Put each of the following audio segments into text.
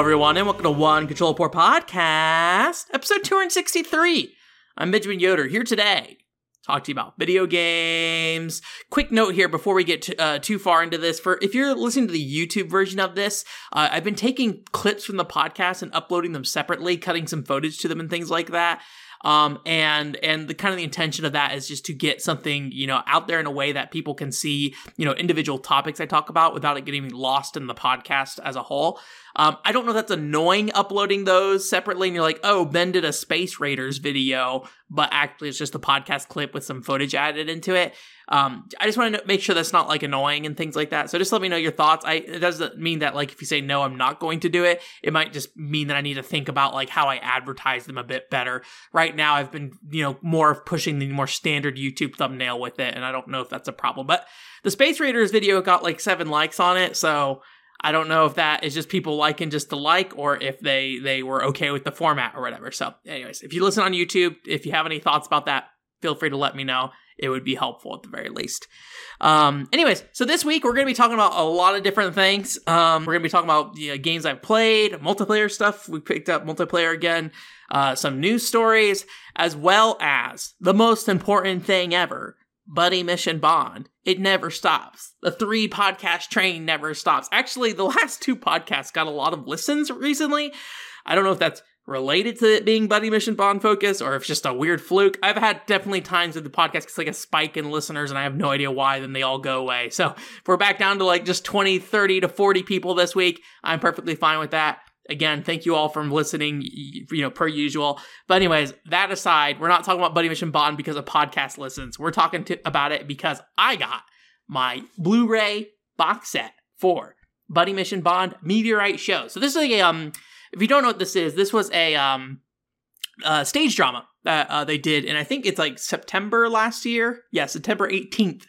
Everyone, and welcome to One Control Poor Podcast, episode 263. I'm Benjamin Yoder here today. Talk to you about video games. Quick note here before we get to, uh, too far into this. For if you're listening to the YouTube version of this, uh, I've been taking clips from the podcast and uploading them separately, cutting some footage to them and things like that. Um, and and the kind of the intention of that is just to get something you know out there in a way that people can see you know individual topics I talk about without it getting lost in the podcast as a whole. Um, I don't know that's annoying uploading those separately, and you're like, oh, Ben did a Space Raiders video, but actually it's just a podcast clip with some footage added into it. Um, I just want to make sure that's not like annoying and things like that. So just let me know your thoughts. I it doesn't mean that like if you say no, I'm not going to do it. It might just mean that I need to think about like how I advertise them a bit better. Right now, I've been you know more of pushing the more standard YouTube thumbnail with it, and I don't know if that's a problem. But the Space Raiders video got like seven likes on it, so I don't know if that is just people liking just to like or if they they were okay with the format or whatever. So, anyways, if you listen on YouTube, if you have any thoughts about that, feel free to let me know. It would be helpful at the very least. Um, anyways, so this week we're going to be talking about a lot of different things. Um, we're going to be talking about the games I've played, multiplayer stuff. We picked up multiplayer again, uh, some news stories, as well as the most important thing ever Buddy Mission Bond. It never stops. The three podcast train never stops. Actually, the last two podcasts got a lot of listens recently. I don't know if that's related to it being Buddy Mission Bond focus or if it's just a weird fluke. I've had definitely times with the podcast it's like a spike in listeners and I have no idea why, then they all go away. So if we're back down to like just 20, 30 to 40 people this week, I'm perfectly fine with that. Again, thank you all for listening, you know, per usual. But anyways, that aside, we're not talking about Buddy Mission Bond because of podcast listens. We're talking to, about it because I got my Blu-ray box set for Buddy Mission Bond Meteorite Show. So this is a um if you don't know what this is, this was a um uh, stage drama that uh, they did, and I think it's like September last year. Yeah, September 18th.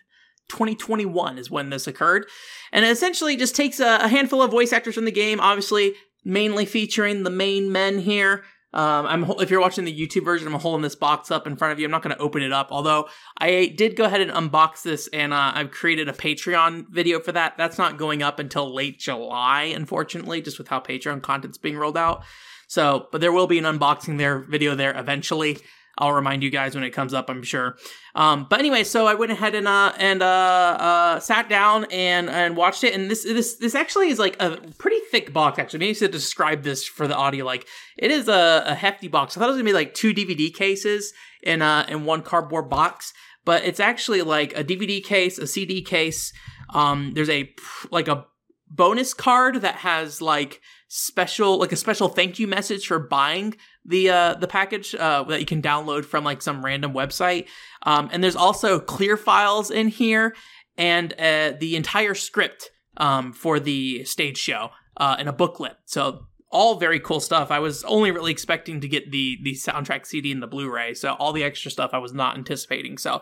2021 is when this occurred. And it essentially just takes a, a handful of voice actors from the game, obviously mainly featuring the main men here. Um, I'm if you're watching the YouTube version, I'm holding this box up in front of you. I'm not going to open it up, although I did go ahead and unbox this, and uh, I've created a Patreon video for that. That's not going up until late July, unfortunately, just with how Patreon content's being rolled out. So, but there will be an unboxing there video there eventually. I'll remind you guys when it comes up, I'm sure. Um, but anyway, so I went ahead and uh, and uh, uh, sat down and and watched it, and this this this actually is like a pretty thick box. Actually, maybe to describe this for the audio, like it is a, a hefty box. I thought it was gonna be like two DVD cases in uh in one cardboard box, but it's actually like a DVD case, a CD case. Um, there's a like a bonus card that has like special like a special thank you message for buying the uh the package uh that you can download from like some random website um and there's also clear files in here and uh the entire script um for the stage show uh in a booklet so all very cool stuff. I was only really expecting to get the the soundtrack CD and the Blu-ray, so all the extra stuff I was not anticipating. So,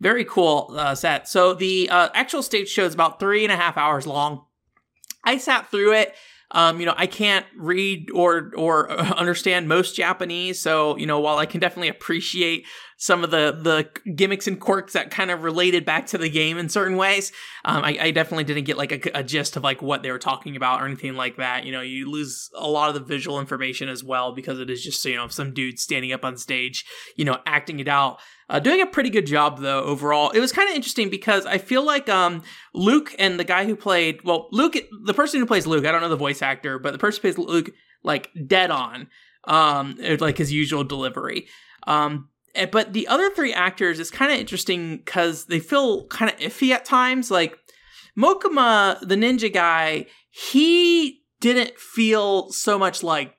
very cool uh, set. So the uh, actual stage show is about three and a half hours long. I sat through it. Um, you know, I can't read or or understand most Japanese, so you know, while I can definitely appreciate some of the the gimmicks and quirks that kind of related back to the game in certain ways, um, I, I, definitely didn't get like a, a, gist of like what they were talking about or anything like that. You know, you lose a lot of the visual information as well because it is just you know some dude standing up on stage, you know, acting it out. Uh, doing a pretty good job though overall. It was kind of interesting because I feel like um, Luke and the guy who played well Luke, the person who plays Luke, I don't know the voice actor, but the person who plays Luke like dead on, um, like his usual delivery. Um, eh, but the other three actors is kind of interesting because they feel kind of iffy at times. Like Mokuma, the ninja guy, he didn't feel so much like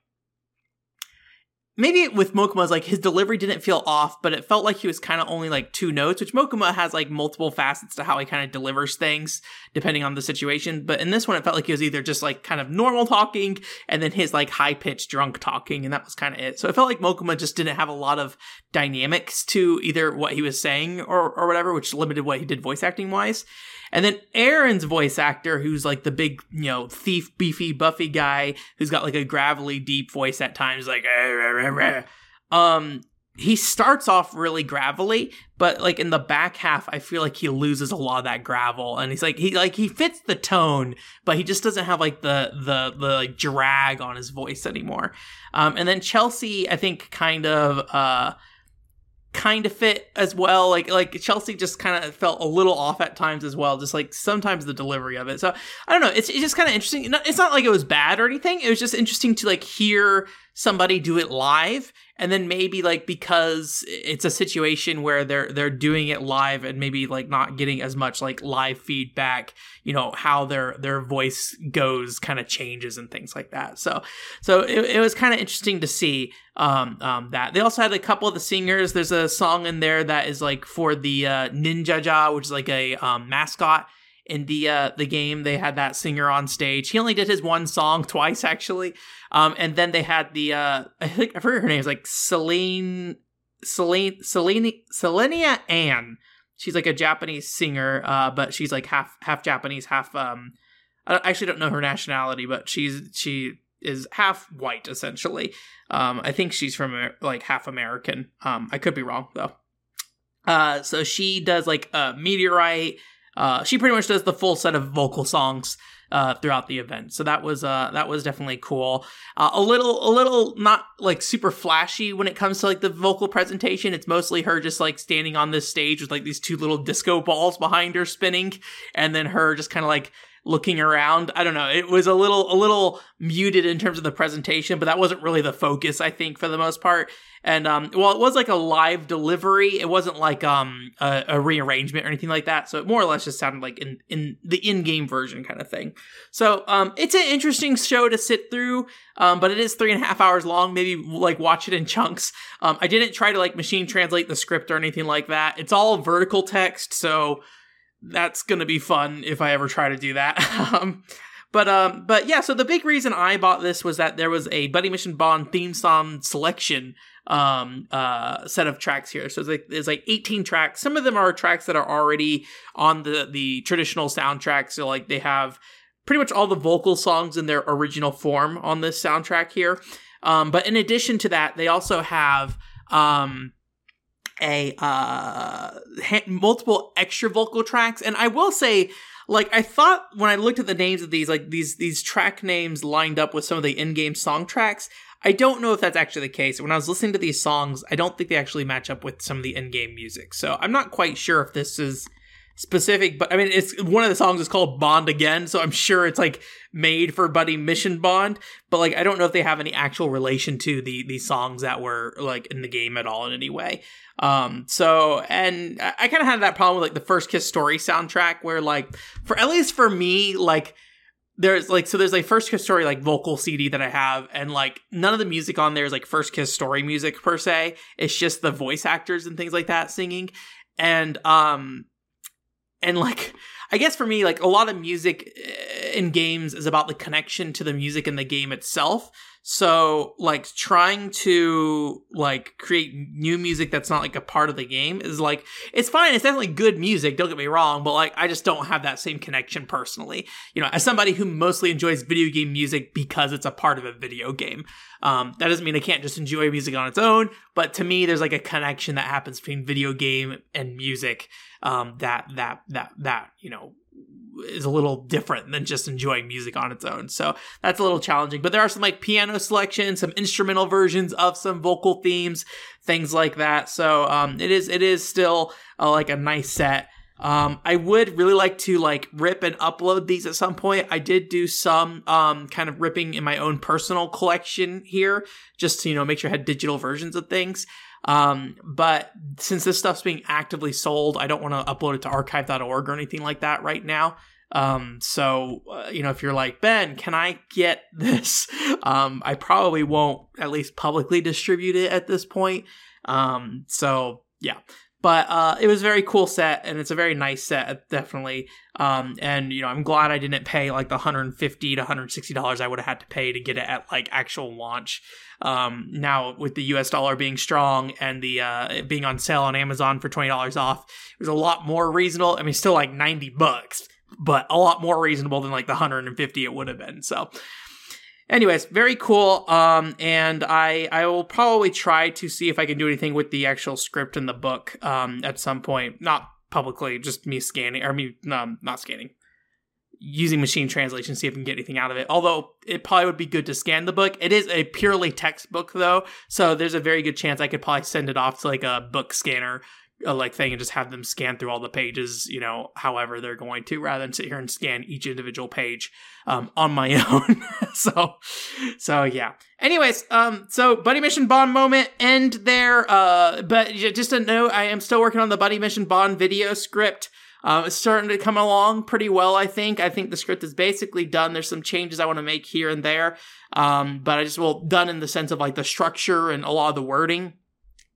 maybe with Mokuma's like his delivery didn't feel off, but it felt like he was kind of only like two notes, which Mokuma has like multiple facets to how he kind of delivers things depending on the situation. But in this one, it felt like he was either just like kind of normal talking and then his like high pitched drunk talking, and that was kind of it. So it felt like Mokuma just didn't have a lot of dynamics to either what he was saying or, or whatever, which limited what he did voice acting wise. And then Aaron's voice actor, who's like the big, you know, thief, beefy, buffy guy, who's got like a gravelly, deep voice at times, like, um, he starts off really gravelly, but like in the back half, I feel like he loses a lot of that gravel, and he's like he like he fits the tone, but he just doesn't have like the the the like drag on his voice anymore. Um, and then Chelsea, I think, kind of uh kind of fit as well. Like like Chelsea just kind of felt a little off at times as well. Just like sometimes the delivery of it. So I don't know. It's it's just kind of interesting. It's not like it was bad or anything. It was just interesting to like hear somebody do it live and then maybe like because it's a situation where they're they're doing it live and maybe like not getting as much like live feedback you know how their their voice goes kind of changes and things like that. So so it, it was kind of interesting to see um, um, that. They also had a couple of the singers. There's a song in there that is like for the uh, ninjaja which is like a um, mascot in the uh, the game. They had that singer on stage. He only did his one song twice actually. Um, and then they had the uh, I think I forget her name is like Celine Celine Celine Celeina Ann. She's like a Japanese singer, uh, but she's like half half Japanese, half um. I actually don't know her nationality, but she's she is half white essentially. Um, I think she's from like half American. Um, I could be wrong though. Uh, so she does like a meteorite uh, she pretty much does the full set of vocal songs uh, throughout the event. So that was uh, that was definitely cool. Uh, a little a little not like super flashy when it comes to like the vocal presentation. It's mostly her just like standing on this stage with like these two little disco balls behind her spinning, and then her just kind of like looking around. I don't know. It was a little a little muted in terms of the presentation, but that wasn't really the focus, I think, for the most part. And um, well, it was like a live delivery. It wasn't like um a, a, rearrangement or anything like that. So it more or less just sounded like in in the in game version kind of thing. So um, it's an interesting show to sit through. Um, but it is three and a half hours long. Maybe like watch it in chunks. Um, I didn't try to like machine translate the script or anything like that. It's all vertical text, so that's gonna be fun if I ever try to do that. um, but um, but yeah. So the big reason I bought this was that there was a Buddy Mission Bond theme song selection um uh set of tracks here so it's like, there's like 18 tracks some of them are tracks that are already on the the traditional soundtrack so like they have pretty much all the vocal songs in their original form on this soundtrack here um but in addition to that they also have um a uh multiple extra vocal tracks and i will say like I thought when I looked at the names of these, like these these track names lined up with some of the in-game song tracks, I don't know if that's actually the case. When I was listening to these songs, I don't think they actually match up with some of the in-game music. So I'm not quite sure if this is specific, but I mean, it's one of the songs is called Bond Again, so I'm sure it's like made for Buddy Mission Bond. But like, I don't know if they have any actual relation to the these songs that were like in the game at all in any way. Um, so and I, I kind of had that problem with like the First Kiss Story soundtrack, where like for at least for me, like there's like so there's like first kiss story like vocal cd that i have and like none of the music on there is like first kiss story music per se it's just the voice actors and things like that singing and um and like i guess for me like a lot of music eh, in games is about the connection to the music in the game itself so like trying to like create new music that's not like a part of the game is like it's fine. It's definitely good music. Don't get me wrong, but like I just don't have that same connection personally. You know, as somebody who mostly enjoys video game music because it's a part of a video game. Um, that doesn't mean I can't just enjoy music on its own, but to me, there's like a connection that happens between video game and music. Um, that that that that you know is a little different than just enjoying music on its own. So that's a little challenging. But there are some like piano selections, some instrumental versions of some vocal themes, things like that. So um, it is it is still uh, like a nice set. Um, I would really like to like rip and upload these at some point. I did do some um, kind of ripping in my own personal collection here, just to you know make sure I had digital versions of things. Um, but since this stuff's being actively sold, I don't want to upload it to archive.org or anything like that right now. Um, so, uh, you know, if you're like, Ben, can I get this? Um, I probably won't at least publicly distribute it at this point. Um, so yeah, but uh, it was a very cool set and it's a very nice set definitely. Um, and you know i'm glad i didn't pay like the 150 to 160 dollars i would have had to pay to get it at like actual launch. Um, now with the us dollar being strong and the uh, being on sale on amazon for $20 off it was a lot more reasonable. I mean still like 90 bucks but a lot more reasonable than like the 150 it would have been. So anyways, very cool. Um, and I I will probably try to see if I can do anything with the actual script in the book. Um, at some point, not publicly, just me scanning or me um, not scanning, using machine translation, see if I can get anything out of it. Although it probably would be good to scan the book. It is a purely textbook though, so there's a very good chance I could probably send it off to like a book scanner a like thing and just have them scan through all the pages, you know, however they're going to, rather than sit here and scan each individual page um, on my own. so, so yeah. Anyways, um, so buddy mission bond moment end there. Uh, but just a note, I am still working on the buddy mission bond video script. Uh, it's starting to come along pretty well, I think. I think the script is basically done. There's some changes I want to make here and there, um, but I just well done in the sense of like the structure and a lot of the wording.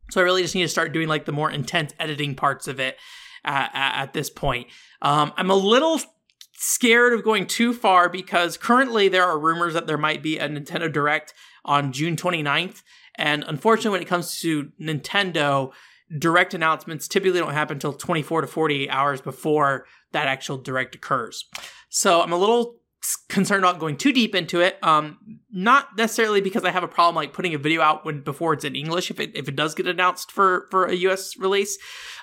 So I really just need to start doing like the more intense editing parts of it at, at this point. Um, I'm a little scared of going too far because currently there are rumors that there might be a Nintendo Direct on June 29th. And unfortunately, when it comes to Nintendo, direct announcements typically don't happen until 24 to 48 hours before that actual direct occurs. So I'm a little concerned about going too deep into it. Um, not necessarily because I have a problem like putting a video out when before it's in English if it if it does get announced for for a US release,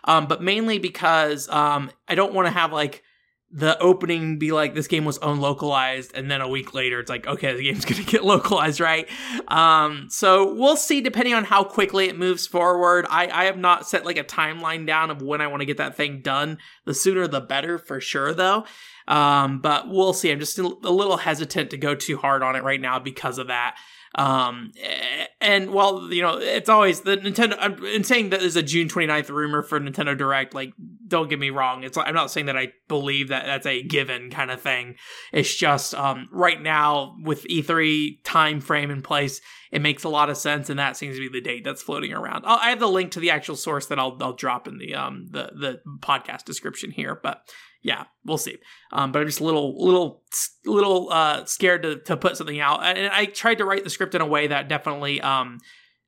um, but mainly because um, I don't want to have like the opening be like this game was unlocalized and then a week later it's like okay the game's gonna get localized right? Um so we'll see depending on how quickly it moves forward. I i have not set like a timeline down of when i want to get that thing done. The sooner the better for sure though um, but we'll see. I'm just a little hesitant to go too hard on it right now because of that. Um, and well, you know, it's always the Nintendo. I'm in saying that there's a June 29th rumor for Nintendo Direct. Like, don't get me wrong. It's I'm not saying that I believe that that's a given kind of thing. It's just um, right now with E3 time frame in place, it makes a lot of sense, and that seems to be the date that's floating around. I'll, I have the link to the actual source that I'll I'll drop in the um the the podcast description here, but yeah, we'll see. Um, but I'm just a little, little, little uh, scared to, to put something out. And I tried to write the script in a way that definitely um,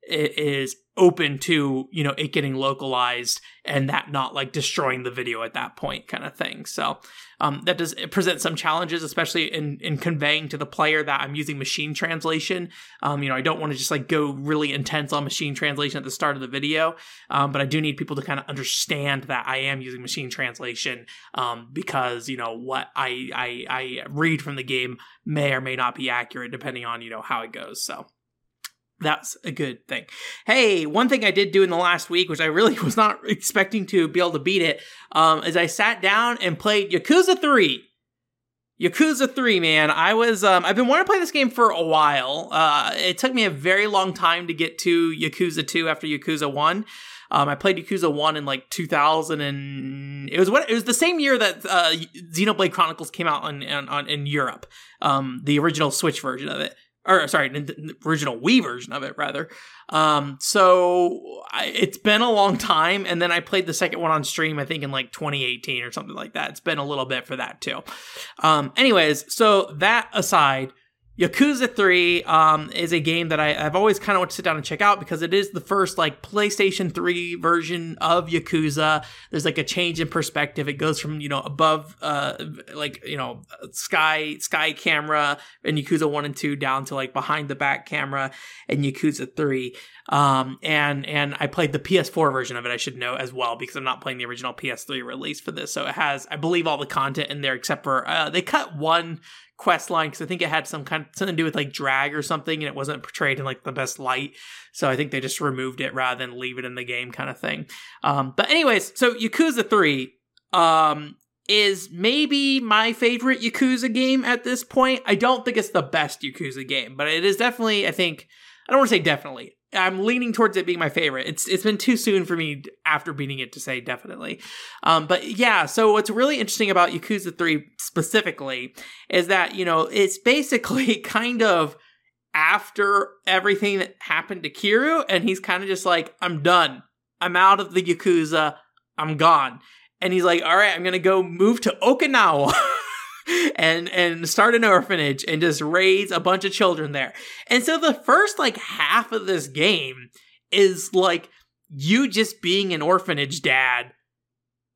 is open to you know it getting localized and that not like destroying the video at that point kind of thing. So um, that does present some challenges especially in in conveying to the player that i'm using machine translation. Um, you know i don't want to just like go really intense on machine translation at the start of the video um, but i do need people to kind of understand that i am using machine translation um, because you know what I, I i read from the game may or may not be accurate depending on you know how it goes so that's a good thing. Hey, one thing I did do in the last week, which I really was not expecting to be able to beat it, um, is I sat down and played Yakuza 3. Yakuza 3, man. I was, um, I've been wanting to play this game for a while. Uh, it took me a very long time to get to Yakuza 2 after Yakuza 1. Um, I played Yakuza 1 in like 2000 and it was what, it was the same year that, uh, Xenoblade Chronicles came out on, on, in Europe. Um, the original Switch version of it or sorry, original Wii version of it rather. Um, so I, it's been a long time, and then I played the second one on stream, I think in like 2018 or something like that. It's been a little bit for that too. Um, anyways, so that aside, Yakuza 3 um, is a game that I, have always kind of want to sit down and check out because it is the first like PlayStation 3 version of Yakuza. There's like a change in perspective. It goes from, you know, above uh like, you know, sky sky camera in Yakuza 1 and 2 down to like behind the back camera in Yakuza 3. Um and and I played the PS4 version of it, I should know as well because I'm not playing the original PS3 release for this. So it has I believe all the content in there except for uh, they cut one quest line because I think it had some kind of something to do with like drag or something, and it wasn't portrayed in like the best light. So I think they just removed it rather than leave it in the game, kind of thing. Um, but anyways, so Yakuza Three um, is maybe my favorite Yakuza game at this point. I don't think it's the best Yakuza game, but it is definitely. I think I don't want to say definitely. I'm leaning towards it being my favorite. It's it's been too soon for me after beating it to say definitely. Um, but yeah, so what's really interesting about Yakuza 3 specifically is that, you know, it's basically kind of after everything that happened to Kiryu, and he's kind of just like, I'm done. I'm out of the Yakuza. I'm gone. And he's like, all right, I'm gonna go move to Okinawa. and and start an orphanage and just raise a bunch of children there. And so the first like half of this game is like you just being an orphanage dad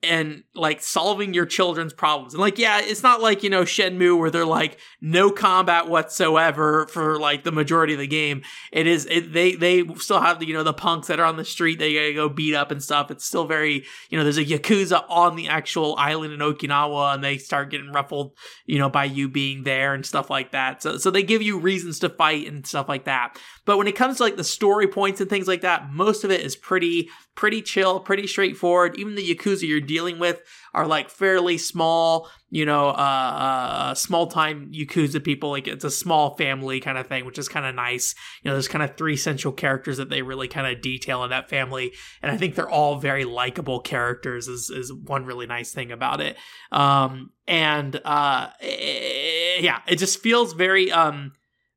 and like solving your children's problems. And like, yeah, it's not like, you know, Shenmue where they're like no combat whatsoever for like the majority of the game. It is, it, they, they still have the, you know, the punks that are on the street. They gotta go beat up and stuff. It's still very, you know, there's a Yakuza on the actual island in Okinawa and they start getting ruffled, you know, by you being there and stuff like that. So, so they give you reasons to fight and stuff like that. But when it comes to like the story points and things like that, most of it is pretty, pretty chill, pretty straightforward. Even the Yakuza you're dealing with are like fairly small, you know, uh, uh small time Yakuza people. Like it's a small family kind of thing, which is kind of nice. You know, there's kind of three central characters that they really kind of detail in that family. And I think they're all very likable characters is, is one really nice thing about it. Um, and, uh, eh, yeah, it just feels very, um,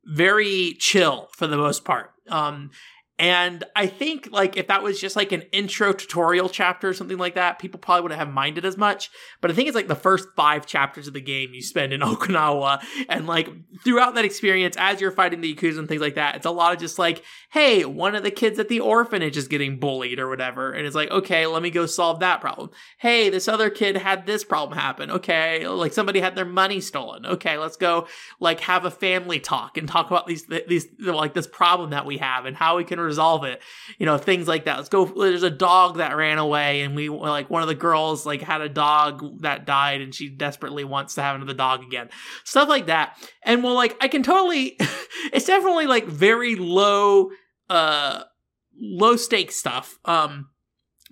very chill for the most part. Um, and I think like if that was just like an intro tutorial chapter or something like that, people probably wouldn't have minded as much. But I think it's like the first five chapters of the game you spend in Okinawa, and like throughout that experience, as you're fighting the Yakuza and things like that, it's a lot of just like, hey, one of the kids at the orphanage is getting bullied or whatever, and it's like, okay, let me go solve that problem. Hey, this other kid had this problem happen. Okay, like somebody had their money stolen. Okay, let's go like have a family talk and talk about these these like this problem that we have and how we can resolve it. You know, things like that. Let's go. There's a dog that ran away, and we like one of the girls like had a dog that died, and she desperately wants to have another dog again. Stuff like that. And well, like I can totally. it's definitely like very low, uh, low stakes stuff. Um,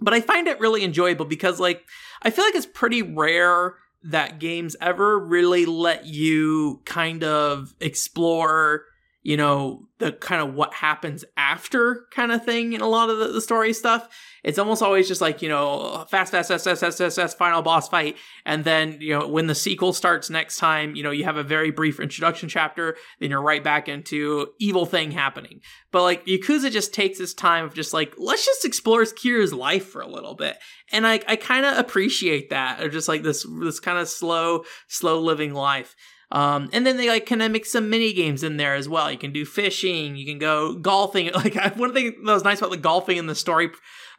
but I find it really enjoyable because like I feel like it's pretty rare that games ever really let you kind of explore you know, the kind of what happens after kind of thing in a lot of the, the, story stuff. It's almost always just like, you know, fast, fast, fast, fast, fast, fast, fast, final boss fight. And then, you know, when the sequel starts next time, you know, you have a very brief introduction chapter, then you're right back into evil thing happening. But like Yakuza just takes its time of just like, let's just explore Kiryu's life for a little bit. And I, I kind of appreciate that. Or just like this, this kind of slow, slow living life. Um, and then they like kind of make some mini games in there as well. You can do fishing, you can go golfing. Like one thing that was nice about the golfing in the story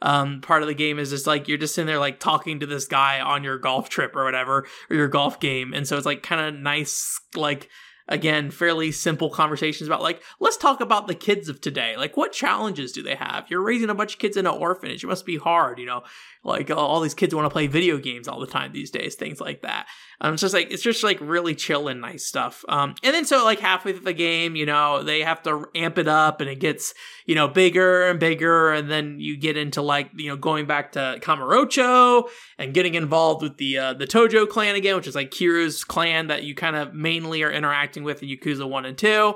um, part of the game is just like you're just in there like talking to this guy on your golf trip or whatever or your golf game, and so it's like kind of nice like again fairly simple conversations about like let's talk about the kids of today. Like what challenges do they have? You're raising a bunch of kids in an orphanage. It must be hard you know? Like all these kids want to play video games all the time these days things like that. Um it's just like it's just like really chill and nice stuff. Um and then so like halfway through the game you know they have to amp it up and it gets you know bigger and bigger. And then you get into like you know going back to Kamurocho and getting involved with the uh, the Tojo clan again which is like Kiryu's clan that you kind of mainly are interacting with in Yakuza 1 and 2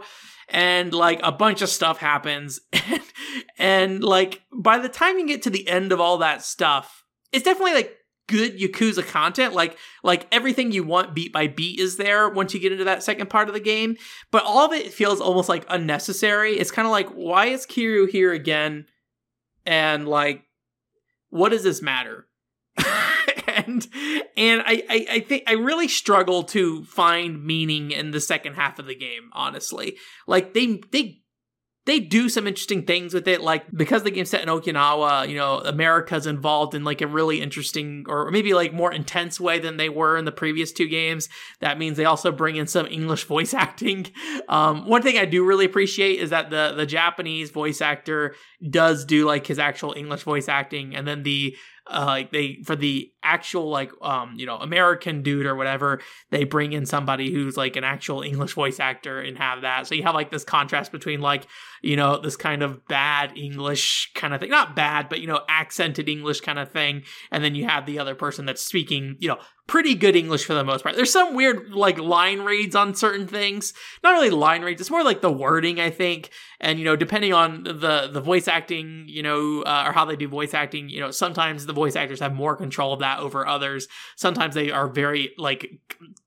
and like a bunch of stuff happens. And, and like by the time you get to the end of all that stuff it's definitely like good yakuza content. Like like everything you want beat by beat is there once you get into that second part of the game. But all of it feels almost like unnecessary. It's kind of like why is kiryu here again? And like what does this matter and and I, I I think I really struggle to find meaning in the second half of the game. Honestly, like they they they do some interesting things with it, like because the game's set in Okinawa, you know, America's involved in like a really interesting or maybe like more intense way than they were in the previous two games. That means they also bring in some English voice acting. Um, one thing I do really appreciate is that the the Japanese voice actor does do like his actual English voice acting, and then the uh, like they for the actual like um you know American dude or whatever they bring in somebody who's like an actual English voice actor and have that so you have like this contrast between like you know this kind of bad English kind of thing not bad but you know accented English kind of thing and then you have the other person that's speaking you know pretty good English for the most part. There's some weird like line reads on certain things. Not really line reads. It's more like the wording, I think. And you know, depending on the the voice acting, you know, uh, or how they do voice acting, you know, sometimes the voice actors have more control of that over others. Sometimes they are very like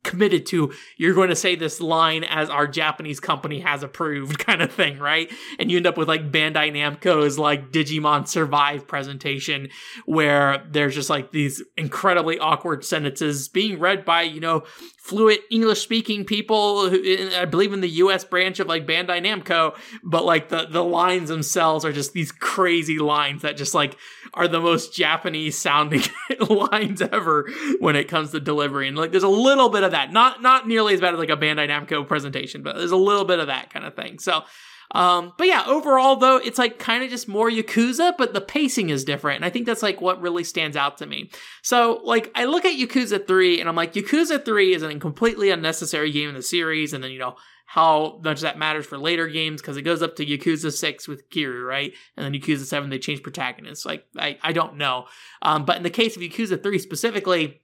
committed to you're going to say this line as our Japanese company has approved kind of thing, right? And you end up with like Bandai Namco's like Digimon Survive presentation where there's just like these incredibly awkward sentences being read by you know fluent English speaking people. Who, I believe in the U.S. branch of like Bandai Namco, but like the the lines themselves are just these crazy lines that just like are the most Japanese sounding lines ever when it comes to delivery. And like there's a little bit of that, not not nearly as bad as like a Bandai Namco presentation, but there's a little bit of that kind of thing. So um, but yeah, overall though, it's like kind of just more Yakuza, but the pacing is different. And I think that's like what really stands out to me. So like I look at Yakuza 3 and I'm like, Yakuza 3 is a completely unnecessary game in the series. And then, you know, how much that matters for later games because it goes up to Yakuza 6 with Kiryu, right? And then Yakuza 7, they change protagonists. Like, I, I don't know. Um, but in the case of Yakuza 3 specifically,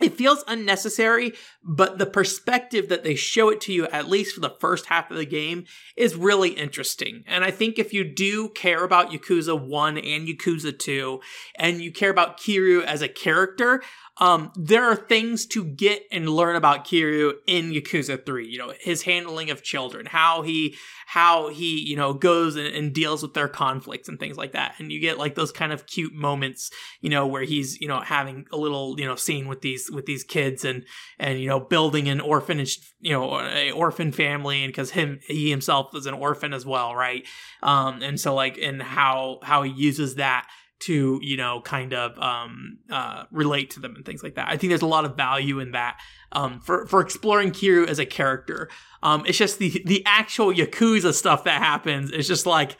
it feels unnecessary, but the perspective that they show it to you, at least for the first half of the game, is really interesting. And I think if you do care about Yakuza 1 and Yakuza 2, and you care about Kiryu as a character, um, there are things to get and learn about Kiryu in Yakuza 3. You know, his handling of children, how he, how he, you know, goes and, and, deals with their conflicts and things like that. And you get like those kind of cute moments, you know, where he's, you know, having a little, you know, scene with these, with these kids and, and, you know, building an orphanage, you know, a orphan family. And cause him, he himself is an orphan as well. Right. Um, and so like, and how, how he uses that to you know kind of um, uh, relate to them and things like that. I think there's a lot of value in that um, for for exploring Kiryu as a character. Um, it's just the the actual Yakuza stuff that happens. It's just like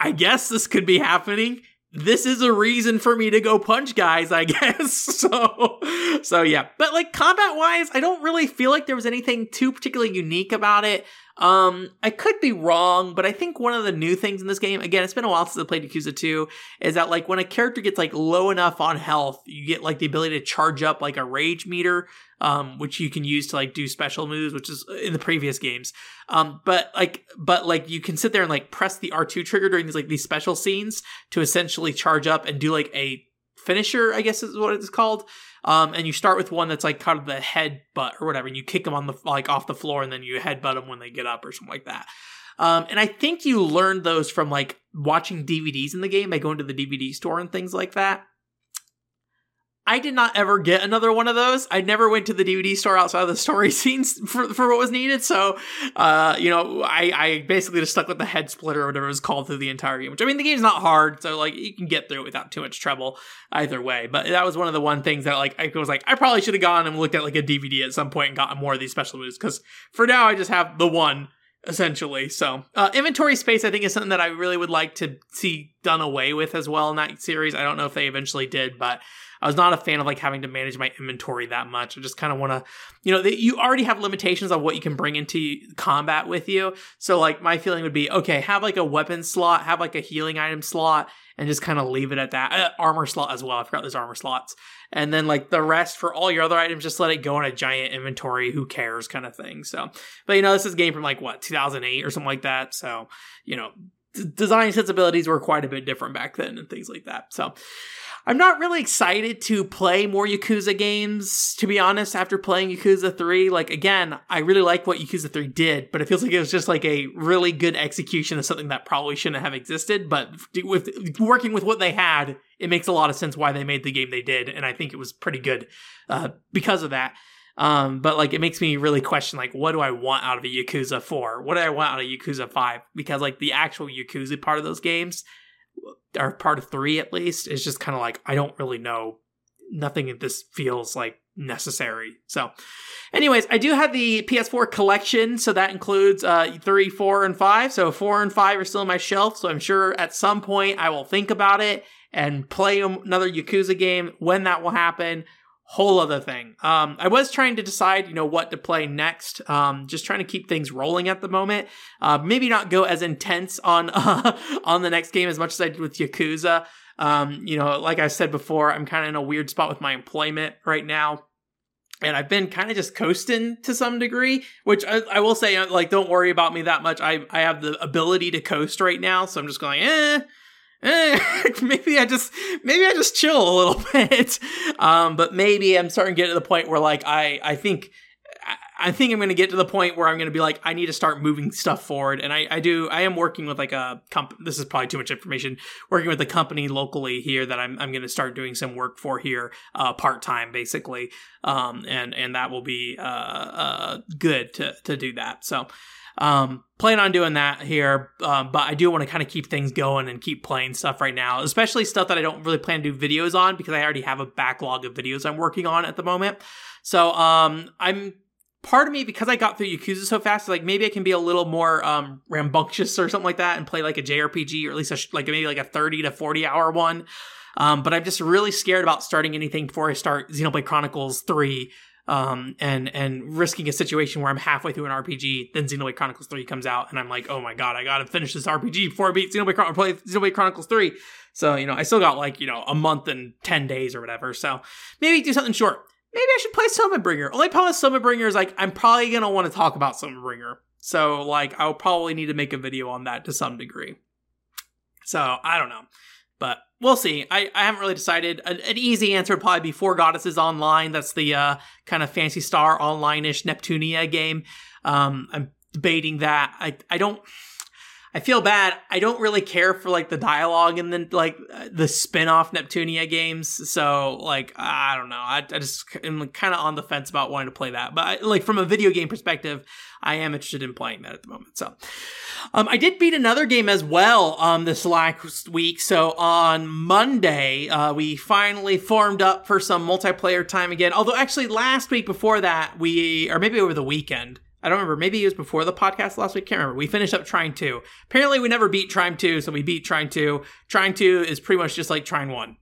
I guess this could be happening. This is a reason for me to go punch guys, I guess. So, so yeah. But like combat wise, I don't really feel like there was anything too particularly unique about it. Um, I could be wrong, but I think one of the new things in this game, again, it's been a while since I played Yakuza 2, is that like when a character gets like low enough on health, you get like the ability to charge up like a rage meter, um, which you can use to like do special moves, which is in the previous games. Um, but like, but like you can sit there and like press the R2 trigger during these like these special scenes to essentially charge up and do like a finisher, I guess is what it's called. Um, and you start with one that's like kind of the head butt or whatever, and you kick them on the like off the floor, and then you headbutt them when they get up or something like that. Um, and I think you learned those from like watching DVDs in the game by going to the DVD store and things like that. I did not ever get another one of those. I never went to the DVD store outside of the story scenes for, for what was needed. So, uh, you know, I, I basically just stuck with the head splitter or whatever it was called through the entire game, which I mean, the game's not hard. So like you can get through it without too much trouble either way. But that was one of the one things that like, I was like, I probably should have gone and looked at like a DVD at some point and gotten more of these special moves. Cause for now I just have the one essentially. So, uh, inventory space, I think, is something that I really would like to see done away with as well in that series. I don't know if they eventually did, but I was not a fan of like having to manage my inventory that much. I just kind of want to, you know, you already have limitations on what you can bring into combat with you. So, like, my feeling would be okay, have like a weapon slot, have like a healing item slot, and just kind of leave it at that. Uh, armor slot as well. I forgot there's armor slots. And then like the rest for all your other items, just let it go in a giant inventory. Who cares, kind of thing. So, but you know, this is a game from like what 2008 or something like that. So, you know, d- design sensibilities were quite a bit different back then and things like that. So, I'm not really excited to play more Yakuza games, to be honest, after playing Yakuza 3. Like, again, I really like what Yakuza 3 did, but it feels like it was just like a really good execution of something that probably shouldn't have existed. But with working with what they had, it makes a lot of sense why they made the game they did, and I think it was pretty good uh, because of that. Um, but like it makes me really question like what do I want out of a Yakuza 4? What do I want out of Yakuza 5? Because like the actual Yakuza part of those games or part of three at least is just kind of like I don't really know. Nothing in this feels like necessary. So, anyways, I do have the PS4 collection, so that includes uh, three, four, and five. So four and five are still on my shelf. So I'm sure at some point I will think about it and play another Yakuza game. When that will happen, whole other thing. Um, I was trying to decide, you know, what to play next. Um, just trying to keep things rolling at the moment. Uh, maybe not go as intense on uh, on the next game as much as I did with Yakuza. Um, you know, like I said before, I'm kind of in a weird spot with my employment right now. And I've been kind of just coasting to some degree, which I, I, will say, uh, like, don't worry about me that much. I, I have the ability to coast right now, so I'm just going, eh, eh, maybe I just maybe I just chill a little bit. Um, but maybe I'm starting to get to the point where like I I think I think I'm going to get to the point where I'm going to be like, I need to start moving stuff forward. And I, I do, I am working with like a comp. This is probably too much information. Working with a company locally here that I'm, I'm going to start doing some work for here, uh, part time basically. Um, and, and that will be, uh, uh, good to, to do that. So, um, plan on doing that here, um, but I do want to kind of keep things going and keep playing stuff right now, especially stuff that I don't really plan to do videos on because I already have a backlog of videos I'm working on at the moment. So um, I'm part of me because I got through Yakuza so fast, like maybe I can be a little more um, rambunctious or something like that and play like a JRPG or at least a, like maybe like a 30 to 40 hour one. Um, but I'm just really scared about starting anything before I start Xenoblade Chronicles 3 um, and and risking a situation where I'm halfway through an RPG, then Xenoblade Chronicles 3 comes out, and I'm like, oh my god, I gotta finish this RPG before I beat Xenoblade, Chron- play Xenoblade Chronicles 3. So, you know, I still got like, you know, a month and 10 days or whatever. So maybe do something short. Maybe I should play Summonbringer. Only problem with Summonbringer is like, I'm probably gonna want to talk about Summonbringer. So, like, I'll probably need to make a video on that to some degree. So, I don't know. But we'll see. I, I haven't really decided. An, an, easy answer would probably be Four Goddesses Online. That's the uh, kind of Phantasy Star online-ish Neptunia game. Um, I'm debating that. I I don't. I feel bad. I don't really care for like the dialogue and then like the spin-off Neptunia games. So like I don't know. I, I just am kind of on the fence about wanting to play that. But I, like from a video game perspective, I am interested in playing that at the moment. So um, I did beat another game as well um, this last week. So on Monday, uh, we finally formed up for some multiplayer time again. Although actually last week before that, we or maybe over the weekend I don't remember. Maybe it was before the podcast last week. Can't remember. We finished up Trine 2. Apparently, we never beat Trine 2, so we beat Trine 2. Trine 2 is pretty much just like Trine 1.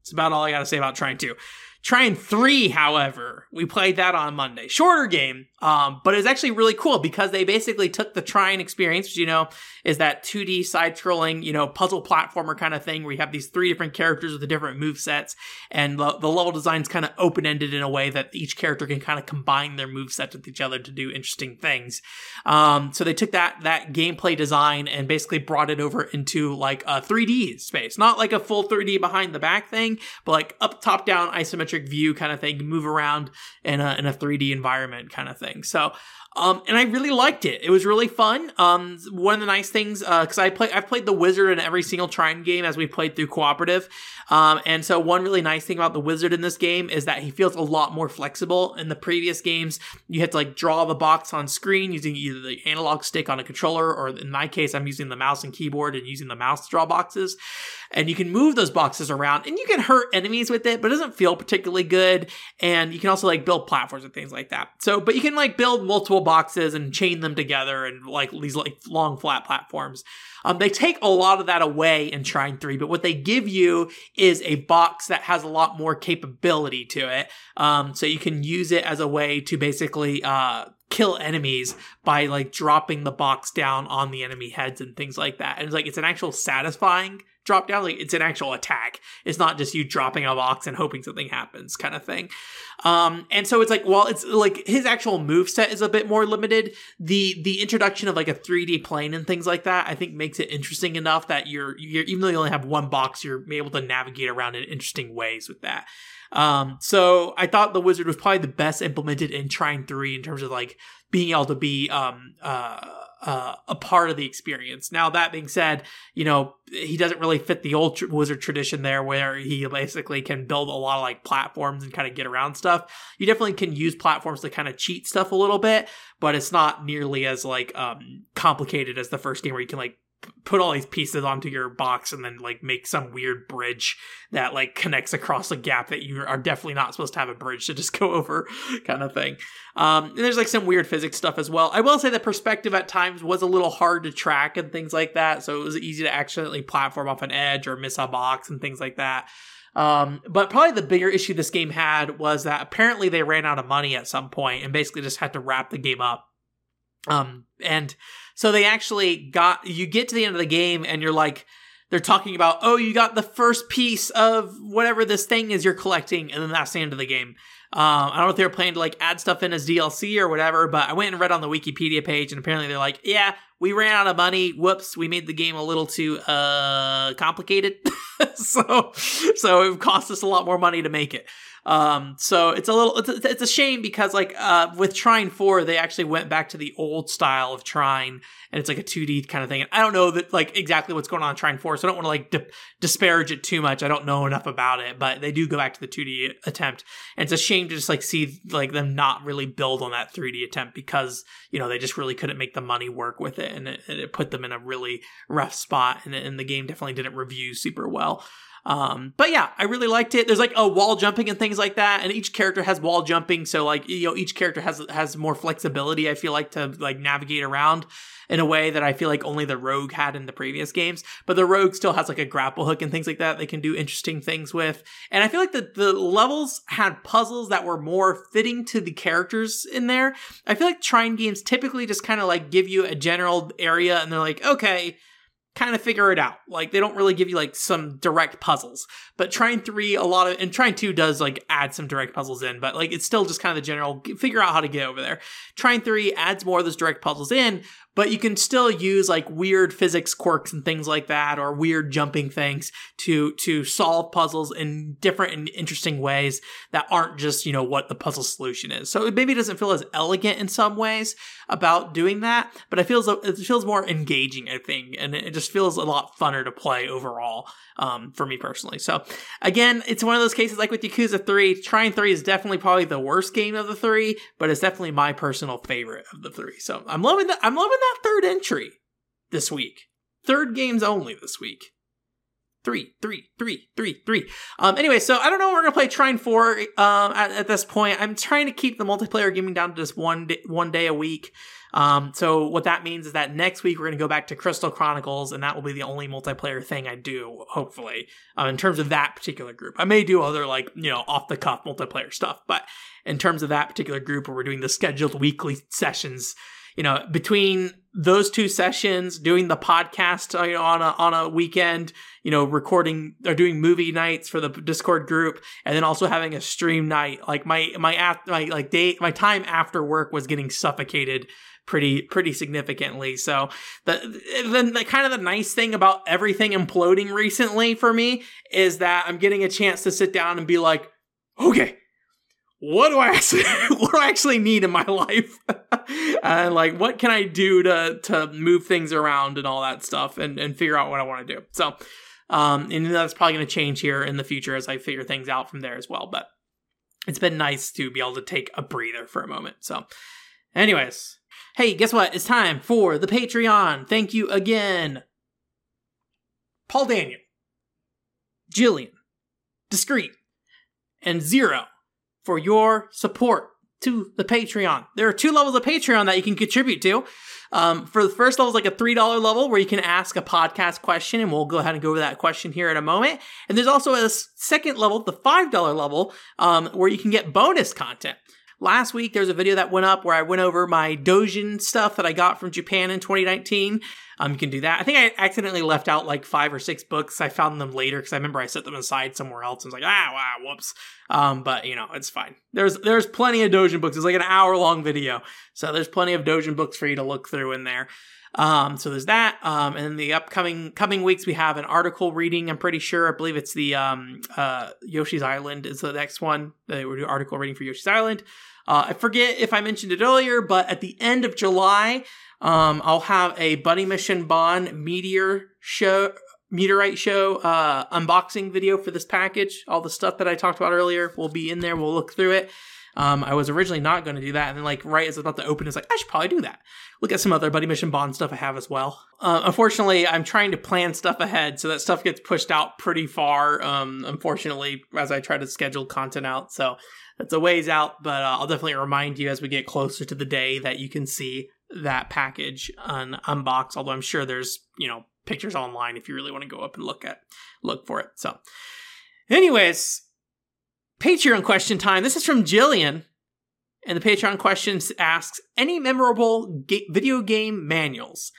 It's about all I got to say about Trine 2. Trine 3, however, we played that on Monday. Shorter game, um, but it's actually really cool because they basically took the Trine experience, which, you know, is that 2D side scrolling, you know, puzzle platformer kind of thing where you have these three different characters with the different move sets, and the, the level design's kind of open ended in a way that each character can kind of combine their move sets with each other to do interesting things. Um, so they took that that gameplay design and basically brought it over into like a 3D space, not like a full 3D behind the back thing, but like up top down isometric isometric view kind of thing, move around in a, in a 3D environment kind of thing. So um, and I really liked it. It was really fun. Um, one of the nice things, because uh, I play, I've played the wizard in every single Trine game as we played through cooperative. Um, and so one really nice thing about the wizard in this game is that he feels a lot more flexible. In the previous games, you had to like draw the box on screen using either the analog stick on a controller, or in my case, I'm using the mouse and keyboard and using the mouse to draw boxes. And you can move those boxes around, and you can hurt enemies with it, but it doesn't feel particularly good. And you can also like build platforms and things like that. So, but you can like build multiple boxes and chain them together and like these like long flat platforms. Um, they take a lot of that away in Trine 3, but what they give you is a box that has a lot more capability to it. Um, so you can use it as a way to basically uh, kill enemies by like dropping the box down on the enemy heads and things like that. And it's like it's an actual satisfying drop down. Like it's an actual attack. It's not just you dropping a box and hoping something happens kind of thing. Um, and so it's like, well, it's like his actual move set is a bit more limited. The the introduction of like a 3D plane and things like that, I think makes it interesting enough that you're you're even though you only have one box, you're able to navigate around in interesting ways with that. Um, so I thought the wizard was probably the best implemented in Trine 3 in terms of like being able to be um uh uh, a part of the experience. Now, that being said, you know, he doesn't really fit the old tr- wizard tradition there where he basically can build a lot of like platforms and kind of get around stuff. You definitely can use platforms to kind of cheat stuff a little bit, but it's not nearly as like um complicated as the first game where you can like put all these pieces onto your box and then like make some weird bridge that like connects across a gap that you are definitely not supposed to have a bridge to just go over kind of thing. Um, and there's like some weird physics stuff as well. I will say that perspective at times was a little hard to track and things like that so it was easy to accidentally platform off an edge or miss a box and things like that. Um, but probably the bigger issue this game had was that apparently they ran out of money at some point and basically just had to wrap the game up. Um, and so they actually got, you get to the end of the game and you're like, they're talking about, oh, you got the first piece of whatever this thing is you're collecting, and then that's the end of the game. Um, I don't know if they were planning to like add stuff in as DLC or whatever, but I went and read on the Wikipedia page, and apparently they're like, yeah, we ran out of money. Whoops, we made the game a little too uh complicated. so so it cost us a lot more money to make it. Um, so it's a little, it's a, it's a shame because like, uh, with Trine 4, they actually went back to the old style of Trine and it's like a 2D kind of thing. And I don't know that like exactly what's going on in Trine 4, so I don't want to like di- disparage it too much. I don't know enough about it, but they do go back to the 2D attempt. And it's a shame to just like see like them not really build on that 3D attempt because, you know, they just really couldn't make the money work with it and it, it put them in a really rough spot and, and the game definitely didn't review super well. Um, but yeah, I really liked it. There's like a wall jumping and things like that, and each character has wall jumping, so like you know each character has has more flexibility. I feel like to like navigate around in a way that I feel like only the rogue had in the previous games. But the rogue still has like a grapple hook and things like that they can do interesting things with. And I feel like the the levels had puzzles that were more fitting to the characters in there. I feel like Trine games typically just kind of like give you a general area and they're like, okay kind of figure it out. Like they don't really give you like some direct puzzles. But Trine 3 a lot of and Trine 2 does like add some direct puzzles in, but like it's still just kind of the general figure out how to get over there. Trine 3 adds more of those direct puzzles in, but you can still use like weird physics quirks and things like that or weird jumping things to to solve puzzles in different and interesting ways that aren't just you know what the puzzle solution is. So it maybe doesn't feel as elegant in some ways about doing that but it feels it feels more engaging i think and it just feels a lot funner to play overall um, for me personally. So again it's one of those cases like with yakuza 3 Trine 3 is definitely probably the worst game of the three but it's definitely my personal favorite of the three. So i'm loving that i'm loving that third entry this week. Third games only this week. Three, three, three, three, three. Um, anyway, so I don't know. We're gonna play Trine Four. Um, at, at this point, I'm trying to keep the multiplayer gaming down to just one day, one day a week. Um, so what that means is that next week we're to go back to Crystal Chronicles, and that will be the only multiplayer thing I do, hopefully, uh, in terms of that particular group. I may do other like you know off the cuff multiplayer stuff, but in terms of that particular group where we're doing the scheduled weekly sessions, you know, between those two sessions, doing the podcast uh, you know, on a on a weekend, you know, recording or doing movie nights for the Discord group, and then also having a stream night. Like my my after my like day my time after work was getting suffocated pretty pretty significantly. So the then the kind of the nice thing about everything imploding recently for me is that I'm getting a chance to sit down and be like, okay, what do I actually what do I actually need in my life? and like what can I do to to move things around and all that stuff and, and figure out what I want to do. So um and that's probably gonna change here in the future as I figure things out from there as well. But it's been nice to be able to take a breather for a moment. So anyways. Hey, guess what? It's time for the Patreon. Thank you again. Paul Daniel, Jillian, Discreet, and Zero for your support to the Patreon. There are two levels of Patreon that you can contribute to. Um, for the first level is like a $3 level where you can ask a podcast question, and we'll go ahead and go over that question here in a moment. And there's also a second level, the $5 level, um, where you can get bonus content. Last week, there's a video that went up where I went over my Dojin stuff that I got from Japan in 2019. Um, you can do that. I think I accidentally left out like five or six books. I found them later because I remember I set them aside somewhere else I was like, ah, wow, whoops. Um, but you know, it's fine. There's there's plenty of Dojin books. It's like an hour long video, so there's plenty of Dojin books for you to look through in there. Um, so there's that. Um, and in the upcoming coming weeks, we have an article reading. I'm pretty sure. I believe it's the um, uh, Yoshi's Island is the next one. They do article reading for Yoshi's Island. Uh, I forget if I mentioned it earlier, but at the end of July, um, I'll have a Buddy Mission Bond meteor show, meteorite show uh, unboxing video for this package. All the stuff that I talked about earlier will be in there. We'll look through it. Um, I was originally not going to do that, and then like right as about to open, it's like I should probably do that. Look at some other Buddy Mission Bond stuff I have as well. Uh, unfortunately, I'm trying to plan stuff ahead, so that stuff gets pushed out pretty far. Um, unfortunately, as I try to schedule content out, so that's a ways out. But uh, I'll definitely remind you as we get closer to the day that you can see that package on unbox. Although I'm sure there's you know pictures online if you really want to go up and look at look for it. So, anyways, Patreon question time. This is from Jillian. And the Patreon question asks any memorable ga- video game manuals.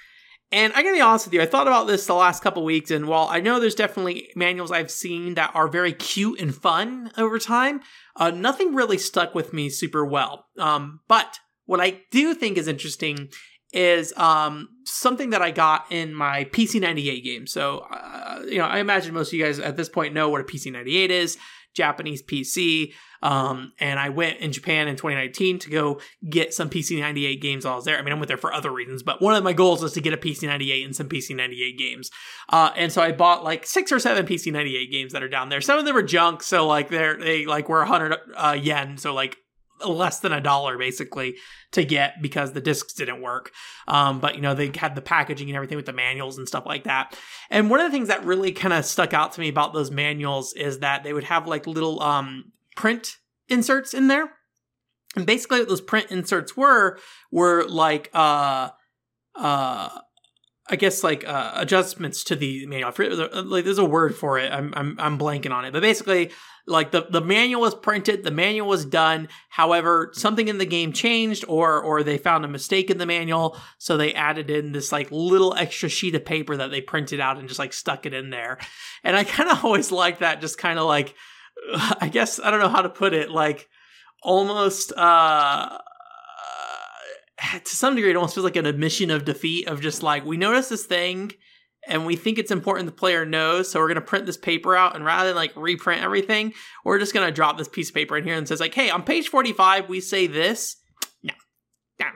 And I gotta be honest with you, I thought about this the last couple weeks, and while I know there's definitely manuals I've seen that are very cute and fun over time, uh, nothing really stuck with me super well. Um, but what I do think is interesting is um, something that I got in my PC98 game. So, uh, you know, I imagine most of you guys at this point know what a PC98 is, Japanese PC. Um, and I went in Japan in 2019 to go get some PC98 games while I was there. I mean, I went there for other reasons, but one of my goals was to get a PC98 and some PC98 games. Uh, and so I bought like six or seven PC98 games that are down there. Some of them are junk, so like they're they like were 100 uh, yen, so like less than a dollar basically to get because the discs didn't work. Um, but you know, they had the packaging and everything with the manuals and stuff like that. And one of the things that really kind of stuck out to me about those manuals is that they would have like little um, print inserts in there. And basically what those print inserts were were like uh uh I guess like uh, adjustments to the manual. Like there's a word for it. I'm I'm I'm blanking on it. But basically, like the the manual was printed, the manual was done. However, something in the game changed, or or they found a mistake in the manual, so they added in this like little extra sheet of paper that they printed out and just like stuck it in there. And I kind of always like that, just kind of like I guess I don't know how to put it, like almost uh to some degree it almost feels like an admission of defeat of just like we notice this thing and we think it's important the player knows so we're going to print this paper out and rather than like reprint everything we're just going to drop this piece of paper in here and says like hey on page 45 we say this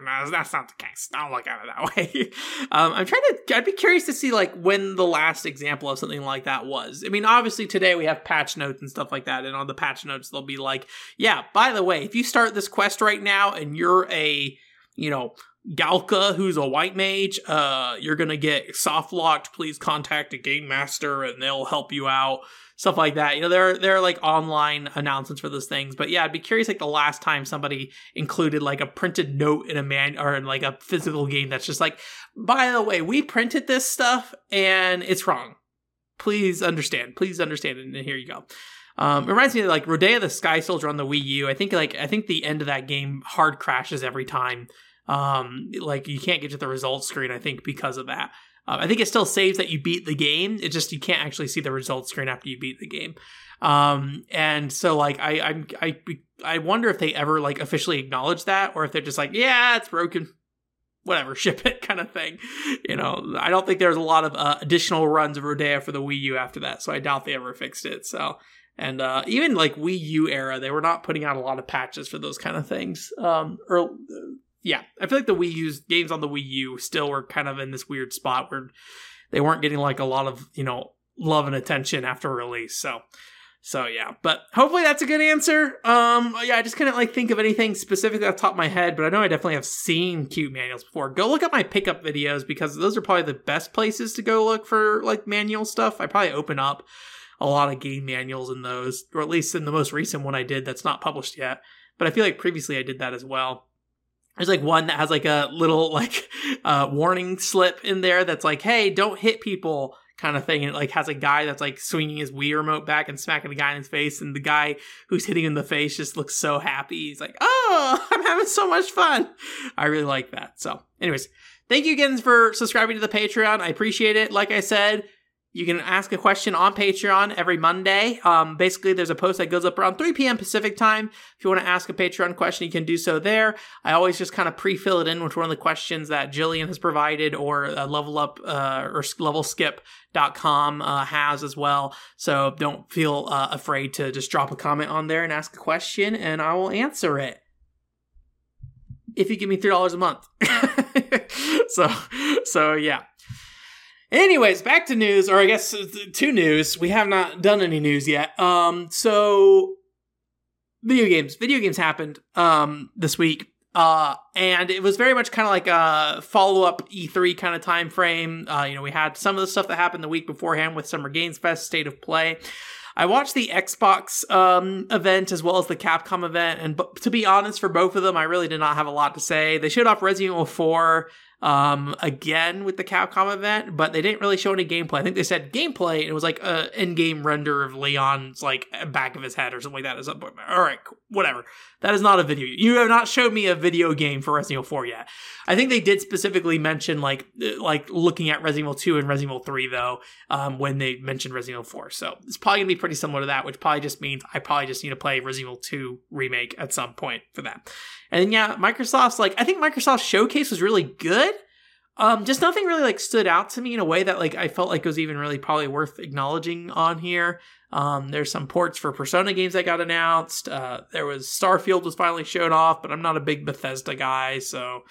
no, that's not the case. Don't look at it that way. um, I'm trying to. I'd be curious to see like when the last example of something like that was. I mean, obviously today we have patch notes and stuff like that, and on the patch notes they'll be like, "Yeah, by the way, if you start this quest right now and you're a, you know, Galka, who's a white mage, uh, you're gonna get soft locked. Please contact a game master and they'll help you out." stuff like that. You know, there are, there are like online announcements for those things. But yeah, I'd be curious like the last time somebody included like a printed note in a man or in like a physical game that's just like, by the way, we printed this stuff and it's wrong. Please understand. Please understand. And here you go. Um, it reminds me of like Rodea the Sky Soldier on the Wii U. I think like I think the end of that game hard crashes every time. Um, like you can't get to the results screen. I think because of that. Uh, I think it still saves that you beat the game. It just you can't actually see the results screen after you beat the game. Um, and so like I I I I wonder if they ever like officially acknowledge that, or if they're just like, yeah, it's broken, whatever, ship it kind of thing. You know, I don't think there's a lot of uh, additional runs of Rodea for the Wii U after that, so I doubt they ever fixed it. So. And uh, even like Wii U era, they were not putting out a lot of patches for those kind of things. Um, or yeah, I feel like the Wii U's games on the Wii U still were kind of in this weird spot where they weren't getting like a lot of you know love and attention after release. So, so yeah, but hopefully that's a good answer. Um, yeah, I just couldn't like think of anything specifically off top of my head, but I know I definitely have seen cute manuals before. Go look at my pickup videos because those are probably the best places to go look for like manual stuff. I probably open up a lot of game manuals in those, or at least in the most recent one I did that's not published yet. But I feel like previously I did that as well there's like one that has like a little like uh, warning slip in there that's like, "Hey, don't hit people." kind of thing and it like has a guy that's like swinging his Wii remote back and smacking the guy in his face and the guy who's hitting him in the face just looks so happy. He's like, "Oh, I'm having so much fun." I really like that. So, anyways, thank you again for subscribing to the Patreon. I appreciate it. Like I said, you can ask a question on Patreon every Monday. Um, basically, there's a post that goes up around 3 p.m. Pacific time. If you want to ask a Patreon question, you can do so there. I always just kind of pre-fill it in with one of the questions that Jillian has provided or uh, Level Up uh, or LevelSkip.com uh, has as well. So don't feel uh, afraid to just drop a comment on there and ask a question, and I will answer it if you give me three dollars a month. so, so yeah. Anyways, back to news, or I guess uh, to news. We have not done any news yet. Um, so video games, video games happened um this week. Uh, and it was very much kind of like a follow up E3 kind of time frame. Uh, you know, we had some of the stuff that happened the week beforehand with Summer Games Fest, State of Play. I watched the Xbox um, event as well as the Capcom event, and b- to be honest, for both of them, I really did not have a lot to say. They showed off Resident Evil 4 um, again with the Capcom event, but they didn't really show any gameplay. I think they said gameplay, and it was like a in-game render of Leon's like back of his head or something like that. As all right, whatever. That is not a video. You have not showed me a video game for Resident Evil 4 yet. I think they did specifically mention like uh, like looking at Resident Evil 2 and Resident Evil 3 though, um, when they mentioned Resident Evil 4. So it's probably gonna be pretty similar to that, which probably just means I probably just need to play Resident Evil 2 remake at some point for that. And yeah, Microsoft's like I think Microsoft's showcase was really good. Um, just nothing really like stood out to me in a way that like I felt like was even really probably worth acknowledging on here. Um, there's some ports for Persona games that got announced. Uh, there was Starfield was finally showed off, but I'm not a big Bethesda guy, so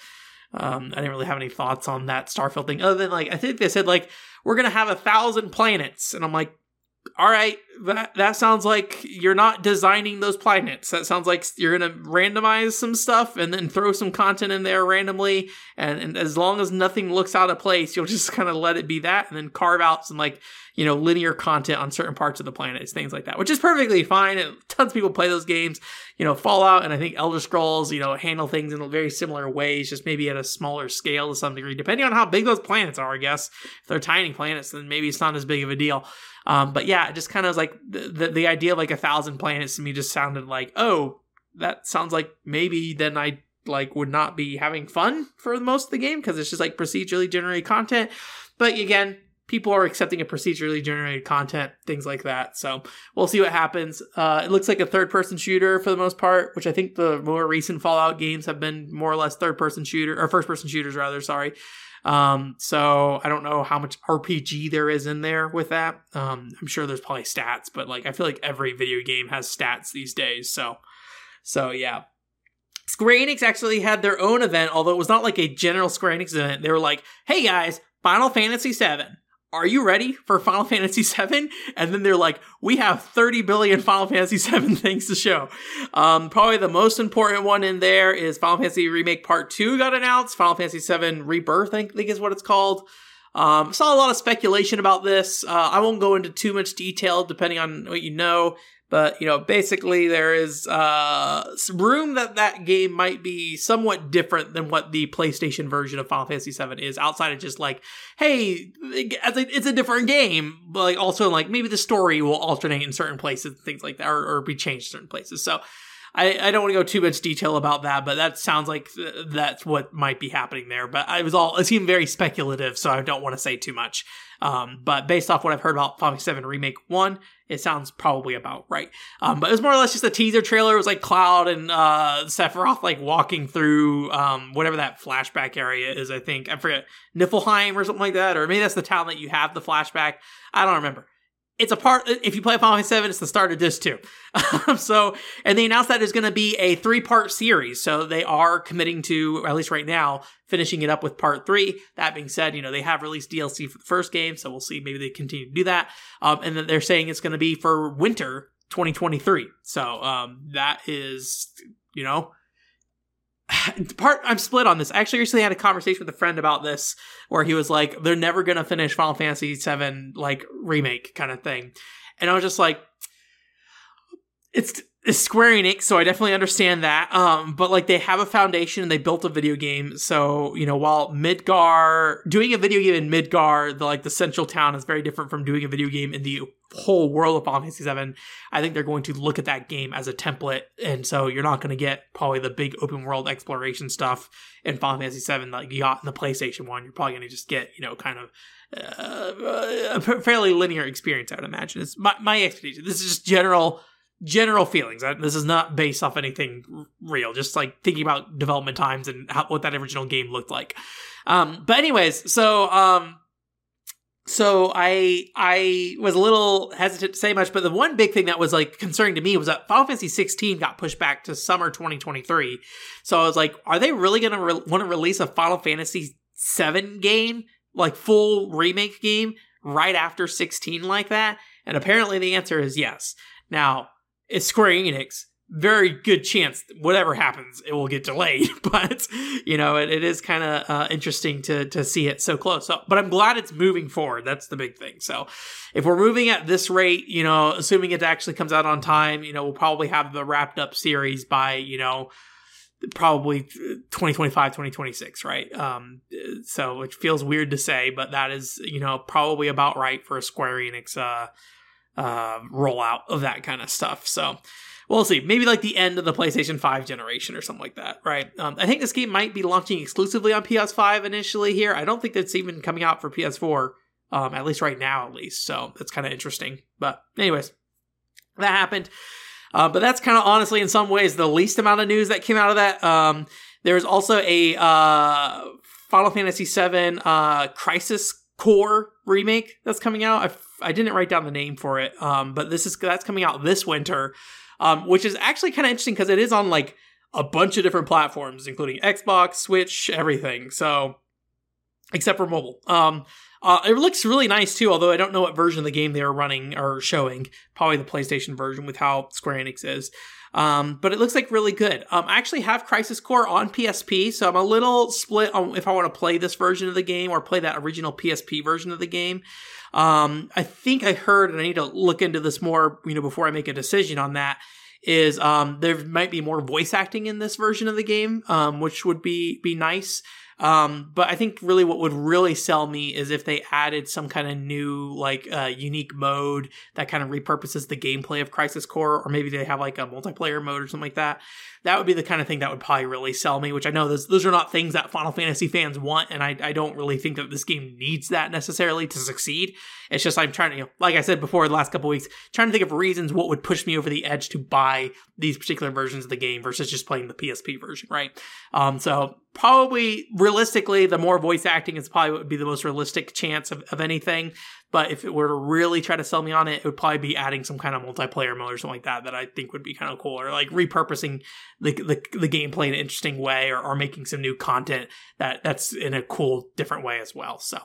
um, I didn't really have any thoughts on that Starfield thing. Other than like I think they said like we're gonna have a thousand planets, and I'm like, all right, that that sounds like you're not designing those planets. That sounds like you're gonna randomize some stuff and then throw some content in there randomly. And, and as long as nothing looks out of place, you'll just kind of let it be that, and then carve out some like you know linear content on certain parts of the planets, things like that, which is perfectly fine. And tons of people play those games. You know, Fallout and I think Elder Scrolls, you know, handle things in very similar ways, just maybe at a smaller scale to some degree, depending on how big those planets are. I guess if they're tiny planets, then maybe it's not as big of a deal. Um, but yeah, it just kind of was like the, the, idea of like a thousand planets to me just sounded like, oh, that sounds like maybe then I like would not be having fun for most of the game because it's just like procedurally generated content. But again, people are accepting a procedurally generated content, things like that. So we'll see what happens. Uh, it looks like a third person shooter for the most part, which I think the more recent Fallout games have been more or less third person shooter or first person shooters rather. Sorry. Um, so I don't know how much RPG there is in there with that. Um, I'm sure there's probably stats, but like I feel like every video game has stats these days. So, so yeah. Square Enix actually had their own event, although it was not like a general Square Enix event. They were like, "Hey guys, Final Fantasy VII are you ready for Final Fantasy VII? And then they're like, we have 30 billion Final Fantasy VII things to show. Um, probably the most important one in there is Final Fantasy Remake Part 2 got announced. Final Fantasy VII Rebirth, I think is what it's called. Um, saw a lot of speculation about this. Uh, I won't go into too much detail depending on what you know. But you know, basically, there is uh, room that that game might be somewhat different than what the PlayStation version of Final Fantasy VII is. Outside of just like, hey, it's a different game, but like also like maybe the story will alternate in certain places, things like that, or, or be changed in certain places. So. I, I don't want to go too much detail about that, but that sounds like th- that's what might be happening there. But I was all it seemed very speculative, so I don't want to say too much. Um, but based off what I've heard about Final VII Remake One, it sounds probably about right. Um, but it was more or less just a teaser trailer. It was like Cloud and uh, Sephiroth like walking through um, whatever that flashback area is. I think I forget Niflheim or something like that, or maybe that's the town that you have the flashback. I don't remember it's a part if you play Final Fantasy 7 it's the start of this too. So and they announced that it's going to be a three part series. So they are committing to at least right now finishing it up with part three. That being said you know they have released dlc for the first game so we'll see. Maybe they continue to do that. Um, and then they're saying it's going to be for winter 2023 so um, that is you know part I'm split on this. I actually recently had a conversation with a friend about this where he was like, they're never gonna finish Final Fantasy VII like remake kind of thing. And I was just like, it's it's Square Enix, so I definitely understand that. Um, but like they have a foundation and they built a video game. So, you know, while Midgar doing a video game in Midgar, the like the central town is very different from doing a video game in the whole world of Final Fantasy VII, I think they're going to look at that game as a template, and so you're not going to get probably the big open world exploration stuff in Final Fantasy VII like you got in the PlayStation One. You're probably going to just get you know kind of uh, a fairly linear experience. I would imagine. It's my my expectation. This is just general general feelings. This is not based off anything real. Just like thinking about development times and how, what that original game looked like. Um, but anyways, so um, so I I was a little hesitant to say much, but the one big thing that was like concerning to me was that Final Fantasy 16 got pushed back to summer 2023. So I was like, are they really going to re- want to release a Final Fantasy 7 game, like full remake game, right after 16 like that? And apparently the answer is yes. Now it's Square Enix, very good chance whatever happens it will get delayed. But you know it, it is kind of uh, interesting to to see it so close. So but i'm glad it's moving forward. That's the big thing. So if we're moving at this rate you know assuming it actually comes out on time you know we'll probably have the wrapped up series by you know probably 2025 2026 right? Um so which feels weird to say but that is you know probably about right for a square enix uh uh rollout of that kind of stuff. So we'll see. Maybe like the end of the PlayStation 5 generation or something like that, right? Um, I think this game might be launching exclusively on PS5 initially here. I don't think it's even coming out for PS4, um, at least right now, at least. So that's kind of interesting. But, anyways, that happened. Uh, but that's kind of honestly, in some ways, the least amount of news that came out of that. Um, there's also a uh, Final Fantasy VII uh, Crisis Core remake that's coming out. I, I didn't write down the name for it, um, but this is that's coming out this winter, um, which is actually kind of interesting because it is on like a bunch of different platforms, including Xbox, Switch, everything. So, except for mobile. Um, uh, it looks really nice too, although I don't know what version of the game they are running or showing. Probably the PlayStation version with how Square Enix is. Um, but it looks like really good. Um, I actually have Crisis Core on PSP, so I'm a little split on if I want to play this version of the game or play that original PSP version of the game. Um, I think I heard, and I need to look into this more, you know, before I make a decision on that. Is um, there might be more voice acting in this version of the game, um, which would be be nice. Um, but I think really what would really sell me is if they added some kind of new, like, uh, unique mode that kind of repurposes the gameplay of Crisis Core, or maybe they have like a multiplayer mode or something like that. That would be the kind of thing that would probably really sell me, which I know those, those are not things that Final Fantasy fans want, and I, I don't really think that this game needs that necessarily to succeed. It's just I'm trying to, you know, like I said before the last couple weeks, trying to think of reasons what would push me over the edge to buy these particular versions of the game versus just playing the PSP version, right? Um, so probably realistically, the more voice acting is probably what would be the most realistic chance of, of anything. But if it were to really try to sell me on it, it would probably be adding some kind of multiplayer mode or something like that that I think would be kind of cool, or like repurposing the the, the gameplay in an interesting way, or, or making some new content that that's in a cool different way as well. So.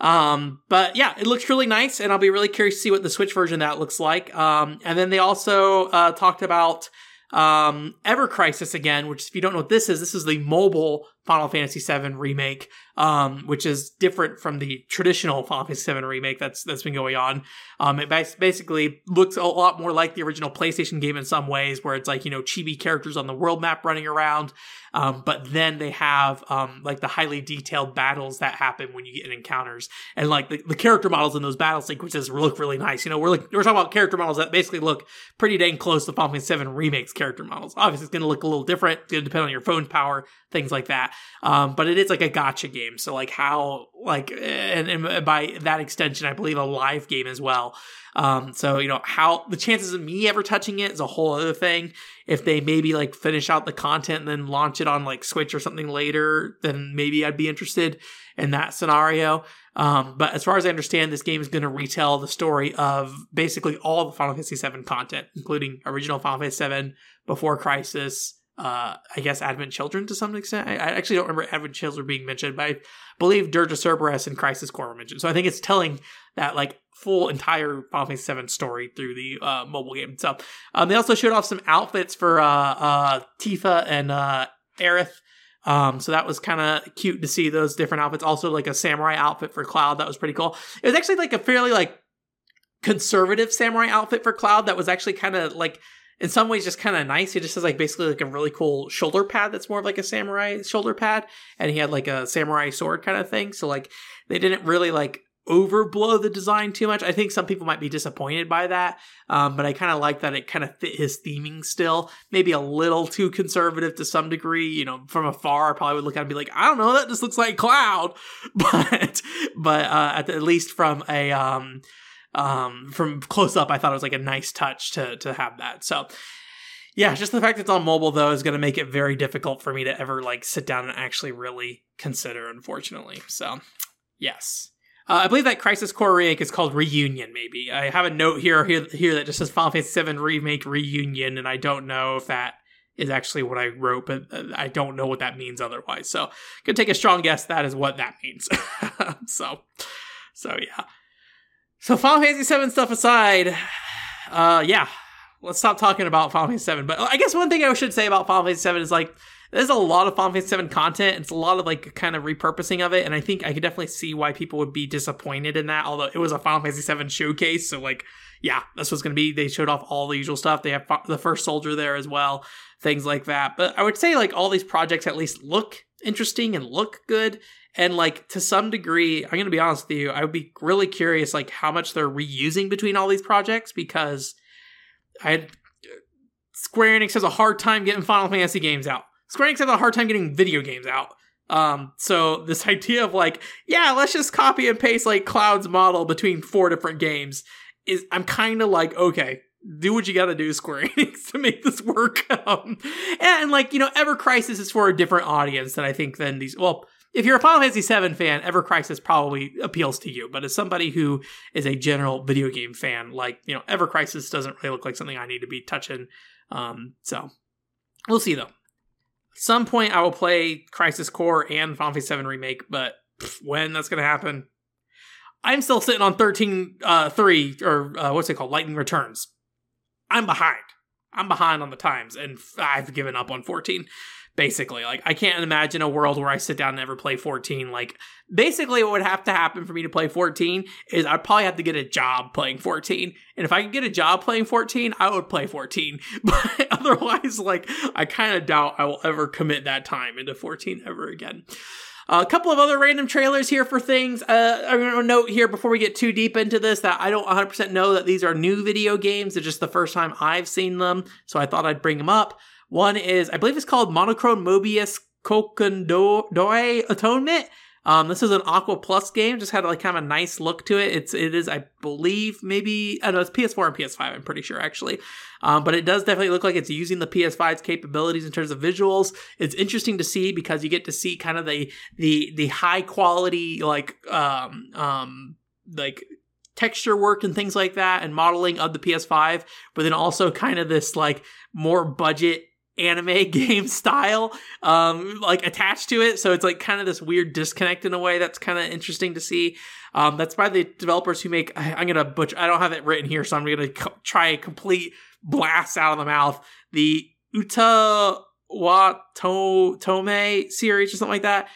Um, but yeah, it looks really nice, and I'll be really curious to see what the Switch version that looks like. Um, and then they also uh, talked about um, Ever Crisis again, which if you don't know what this is, this is the mobile Final Fantasy VII remake, um, which is different from the traditional Final Fantasy VII remake that's that's been going on. Um, it basically looks a lot more like the original PlayStation game in some ways, where it's like you know chibi characters on the world map running around, um, but then they have um, like the highly detailed battles that happen when you get in encounters, and like the, the character models in those battle sequences look really nice. You know, we're like, we're talking about character models that basically look pretty dang close to Final Fantasy VII remakes character models. Obviously, it's going to look a little different. It's going to depend on your phone power, things like that. Um, but it is like a gacha game. So like how like and, and by that extension, I believe a live game as well. Um, so you know how the chances of me ever touching it is a whole other thing. If they maybe like finish out the content and then launch it on like Switch or something later, then maybe I'd be interested in that scenario. Um, but as far as I understand, this game is going to retell the story of basically all the Final Fantasy VII content, including original Final Fantasy VII, Before Crisis, uh, I guess Advent Children to some extent. I, I, actually don't remember Advent Children being mentioned, but I believe Dirge of Cerberus and Crisis Core were mentioned. So I think it's telling that like full entire Final Fantasy VII story through the uh, mobile game. So um, they also showed off some outfits for uh, uh, Tifa and uh, Aerith. Um, so that was kind of cute to see those different outfits. Also, like a samurai outfit for Cloud. That was pretty cool. It was actually like a fairly like conservative samurai outfit for Cloud that was actually kind of like in some ways just kind of nice. He just has like basically like a really cool shoulder pad that's more of like a samurai shoulder pad, and he had like a samurai sword kind of thing. So like they didn't really like overblow the design too much. I think some people might be disappointed by that, um, but I kind of like that it kind of fit his theming still. Maybe a little too conservative to some degree. You know, from afar, I probably would look at it and be like, I don't know, that just looks like Cloud, but but uh, at, the, at least from a um, um, from close up, I thought it was like a nice touch to to have that. So yeah, just the fact that it's on mobile though is going to make it very difficult for me to ever like sit down and actually really consider. Unfortunately, so yes. Uh, I believe that Crisis Core remake is called Reunion. Maybe I have a note here here here that just says Final Fantasy VII remake Reunion, and I don't know if that is actually what I wrote, but uh, I don't know what that means otherwise. So, could take a strong guess that is what that means. so, so yeah. So Final Fantasy VII stuff aside, uh, yeah, let's stop talking about Final Fantasy VII. But I guess one thing I should say about Final Fantasy VII is like there's a lot of Final Fantasy VII content. It's a lot of like kind of repurposing of it, and I think I could definitely see why people would be disappointed in that. Although it was a Final Fantasy VII showcase, so like yeah, that's what's going to be. They showed off all the usual stuff. They have the first soldier there as well, things like that. But I would say like all these projects at least look interesting and look good and like to some degree, I'm going to be honest with you, I would be really curious like how much they're reusing between all these projects because I Square Enix has a hard time getting Final Fantasy games out. Square Enix has a hard time getting video games out. Um, so this idea of like, yeah, let's just copy and paste like Cloud's model between four different games is I'm kind of like, okay, do what you got to do, Square Enix, to make this work. Um, and, and like you know, Ever Crisis is for a different audience than I think than these. Well, if you're a Final Fantasy VII fan, Ever Crisis probably appeals to you. But as somebody who is a general video game fan, like you know, Ever Crisis doesn't really look like something I need to be touching. Um, so we'll see though. some point, I will play Crisis Core and Final Fantasy VII Remake, but when that's going to happen, I'm still sitting on 13 uh, 3 or uh, what's it called? Lightning Returns. I'm behind. I'm behind on the times and I've given up on 14 basically. Like I can't imagine a world where I sit down and ever play 14. Like basically what would have to happen for me to play 14 is I'd probably have to get a job playing 14. And if I could get a job playing 14, I would play 14. But otherwise like I kind of doubt I will ever commit that time into 14 ever again. Uh, a couple of other random trailers here for things. Uh, I'm going to note here before we get too deep into this that I don't 100% know that these are new video games. They're just the first time I've seen them, so I thought I'd bring them up. One is, I believe it's called Monochrome Mobius Kokondoi Atonement. Um, this is an Aqua Plus game. Just had like kind of a nice look to it. It's it is I believe maybe I don't know it's PS4 and PS5. I'm pretty sure actually, um, but it does definitely look like it's using the PS5's capabilities in terms of visuals. It's interesting to see because you get to see kind of the the the high quality like um um like texture work and things like that and modeling of the PS5, but then also kind of this like more budget anime game style um like attached to it. So it's like kind of this weird disconnect in a way that's kind of interesting to see. Um that's by the developers who make I, am gonna butcher i don't have it written here so i'm gonna co- try a complete blast out of the mouth. The uta tome series or something like that.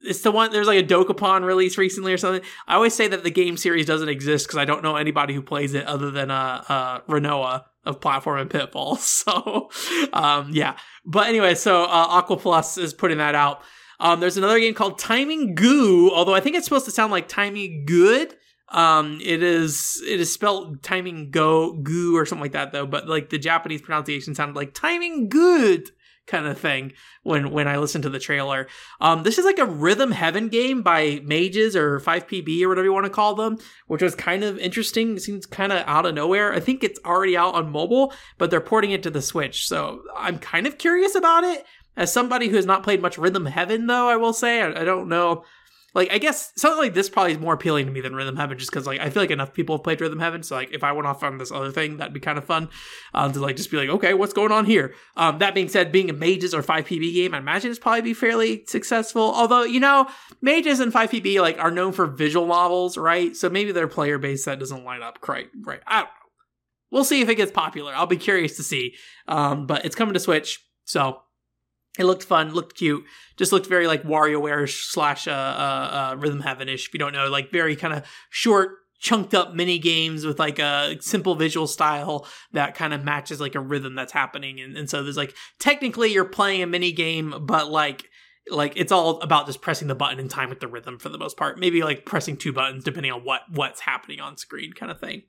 It's the one there's like a dokapon release recently or something. I always say that the game series doesn't exist because i don't know anybody who plays it other than uh uh renoa of platform and pitfall. So, um, yeah. But anyway, so uh, Aqua Plus is putting that out. Um, there's another game called Timing Goo, although I think it's supposed to sound like Timing Good. Um, it is it is spelled Timing Go Goo or something like that though. But like the Japanese pronunciation sounded like Timing Good kind of thing when when I listened to the trailer. Um, this is like a Rhythm Heaven game by Mages or 5PB or whatever you want to call them, which was kind of interesting. It seems kind of out of nowhere. I think it's already out on mobile, but they're porting it to the Switch. So I'm kind of curious about it. As somebody who has not played much Rhythm Heaven, though, I will say I, I don't know like I guess something like this probably is more appealing to me than Rhythm Heaven, just because like I feel like enough people have played Rhythm Heaven, so like if I went off on this other thing, that'd be kind of fun um, to like just be like, okay, what's going on here? Um, that being said, being a Mages or 5PB game, I imagine it's probably be fairly successful. Although you know, Mages and 5PB like are known for visual novels, right? So maybe their player base that doesn't line up quite right. I don't know. We'll see if it gets popular. I'll be curious to see. Um, but it's coming to Switch, so it looked fun, looked cute, just looked very like WarioWare slash uh, uh, uh, Rhythm Heaven ish. If you don't know, like very kind of short, chunked up mini games with like a simple visual style that kind of matches like a rhythm that's happening. And, and so there's like technically you're playing a mini game, but like like it's all about just pressing the button in time with the rhythm for the most part. Maybe like pressing two buttons depending on what what's happening on screen, kind of thing.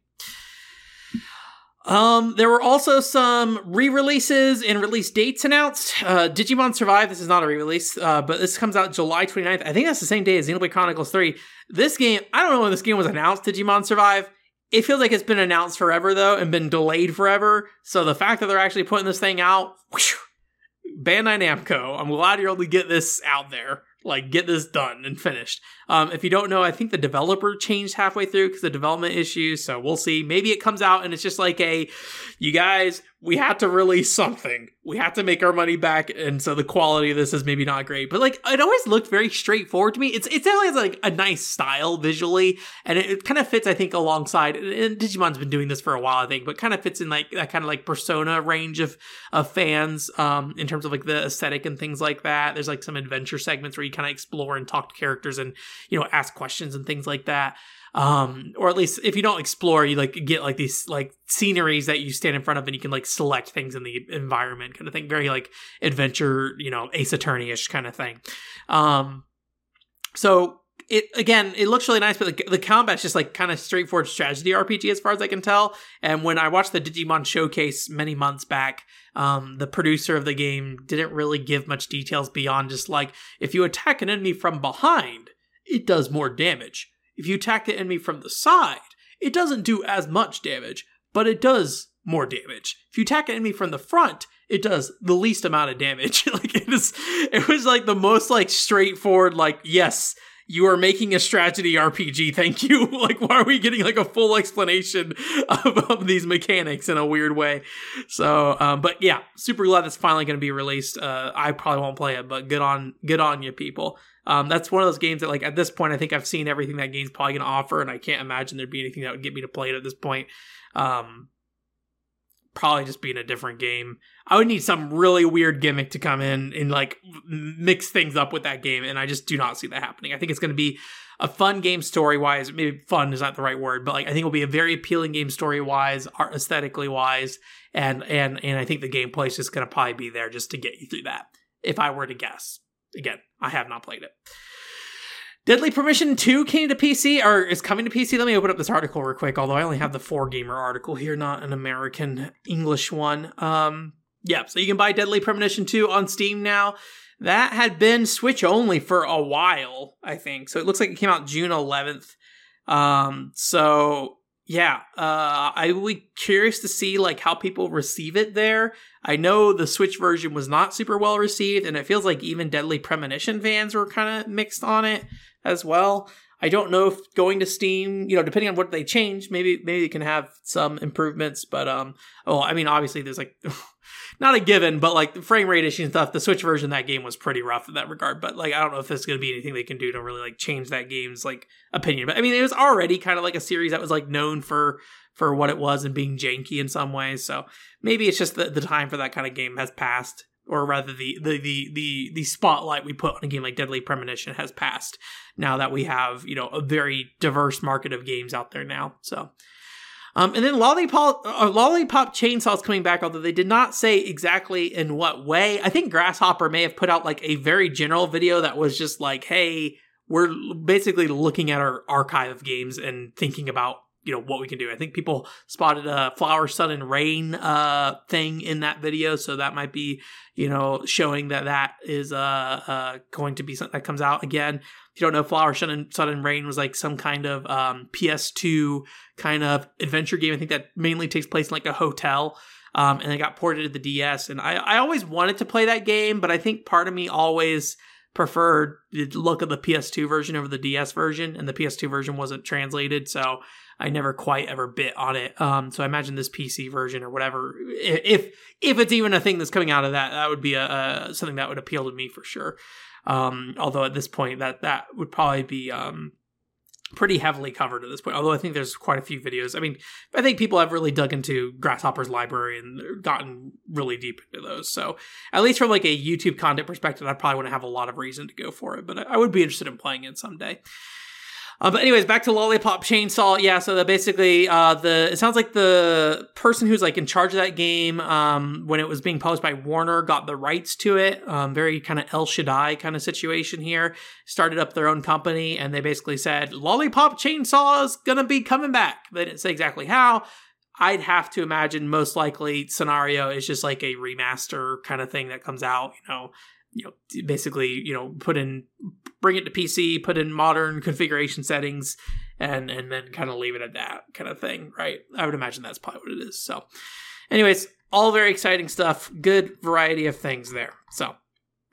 Um, there were also some re-releases and release dates announced. Uh, Digimon Survive, this is not a re-release, uh, but this comes out July 29th. I think that's the same day as Xenoblade Chronicles 3. This game, I don't know when this game was announced, Digimon Survive. It feels like it's been announced forever though, and been delayed forever. So the fact that they're actually putting this thing out, whew, Bandai Namco, I'm glad you're able to get this out there like get this done and finished. Um, if you don't know, I think the developer changed halfway through because of development issues. So we'll see. Maybe it comes out and it's just like a, you guys, we had to release something. We had to make our money back, and so the quality of this is maybe not great. But like, it always looked very straightforward to me. It's it's always like a nice style visually, and it, it kind of fits, I think, alongside. And Digimon's been doing this for a while, I think, but kind of fits in like that kind of like persona range of of fans um, in terms of like the aesthetic and things like that. There's like some adventure segments where you kind of explore and talk to characters and you know ask questions and things like that um, or at least if you don't explore, you like get like these like sceneries that you stand in front of and you can like select things in the environment kind of thing. Very like adventure, you know, Ace Attorney ish kind of thing. Um, so it again, it looks really nice, but the, the combat's just like kind of straightforward strategy RPG as far as I can tell. And when I watched the Digimon showcase many months back, um, the producer of the game didn't really give much details beyond just like if you attack an enemy from behind, it does more damage. If you attack the enemy from the side, it doesn't do as much damage, but it does more damage. If you attack an enemy from the front, it does the least amount of damage. like it is, it was like the most like straightforward. Like yes, you are making a strategy RPG. Thank you. like why are we getting like a full explanation of, of these mechanics in a weird way? So, um, but yeah, super glad that's finally to be released. Uh, I probably won't play it, but good on good on you people. Um, that's one of those games that like at this point I think I've seen everything that game's probably going to offer, and I can't imagine there'd be anything that would get me to play it at this point. Um, probably just being a different game. I would need some really weird gimmick to come in and like mix things up with that game, and I just do not see that happening. I think it's going to be a fun game story wise. Maybe fun is not the right word, but like I think it'll be a very appealing game story wise, art aesthetically wise, and and and I think the gameplay is just going to probably be there just to get you through that. If I were to guess, again, I have not played it. Deadly Premonition 2 came to PC or is coming to PC. Let me open up this article real quick, although I only have the 4Gamer article here, not an American English one. Um, yeah, so you can buy Deadly Premonition 2 on Steam now. That had been Switch only for a while, I think. So it looks like it came out June 11th. Um, so yeah, uh, I will be curious to see like how people receive it there. I know the Switch version was not super well received, and it feels like even Deadly Premonition fans were kind of mixed on it as well. I don't know if going to Steam, you know, depending on what they change, maybe maybe it can have some improvements. But um, oh, I mean, obviously there's like not a given, but like the frame rate issues and stuff. The Switch version that game was pretty rough in that regard. But like, I don't know if there's going to be anything they can do to really like change that game's like opinion. But I mean, it was already kind of like a series that was like known for for what it was and being janky in some ways. So maybe it's just the the time for that kind of game has passed or rather the, the the the the spotlight we put on a game like Deadly Premonition has passed now that we have you know a very diverse market of games out there now. So, um, and then Lollipop uh, Lollipop Chainsaw is coming back, although they did not say exactly in what way. I think Grasshopper may have put out like a very general video that was just like, hey. We're basically looking at our archive of games and thinking about you know what we can do. I think people spotted a flower, sun, and rain uh, thing in that video, so that might be you know showing that that is uh, uh, going to be something that comes out again. If you don't know, flower, sun, and sun and rain was like some kind of um, PS2 kind of adventure game. I think that mainly takes place in like a hotel. Um, and it got ported to the DS, and I, I always wanted to play that game, but I think part of me always preferred the look of the PS2 version over the DS version, and the PS2 version wasn't translated, so I never quite ever bit on it. Um, so I imagine this PC version or whatever, if if it's even a thing that's coming out of that, that would be a, a something that would appeal to me for sure. Um, although at this point, that that would probably be um, pretty heavily covered at this point. Although I think there's quite a few videos. I mean, I think people have really dug into Grasshopper's library and gotten really deep into those. So at least from like a YouTube content perspective, I probably wouldn't have a lot of reason to go for it, but I would be interested in playing it someday. Uh, but anyways, back to Lollipop Chainsaw. Yeah, so basically uh, the it sounds like the person who's like in charge of that game um, when it was being published by Warner got the rights to it. Um, very kind of El Shaddai kind of situation here. Started up their own company and they basically said Lollipop Chainsaw is gonna be coming back. They didn't say exactly how. I'd have to imagine most likely scenario is just like a remaster kind of thing that comes out, you know, you know, basically, you know, put in, bring it to PC, put in modern configuration settings, and and then kind of leave it at that kind of thing, right? I would imagine that's probably what it is. So, anyways, all very exciting stuff. Good variety of things there. So,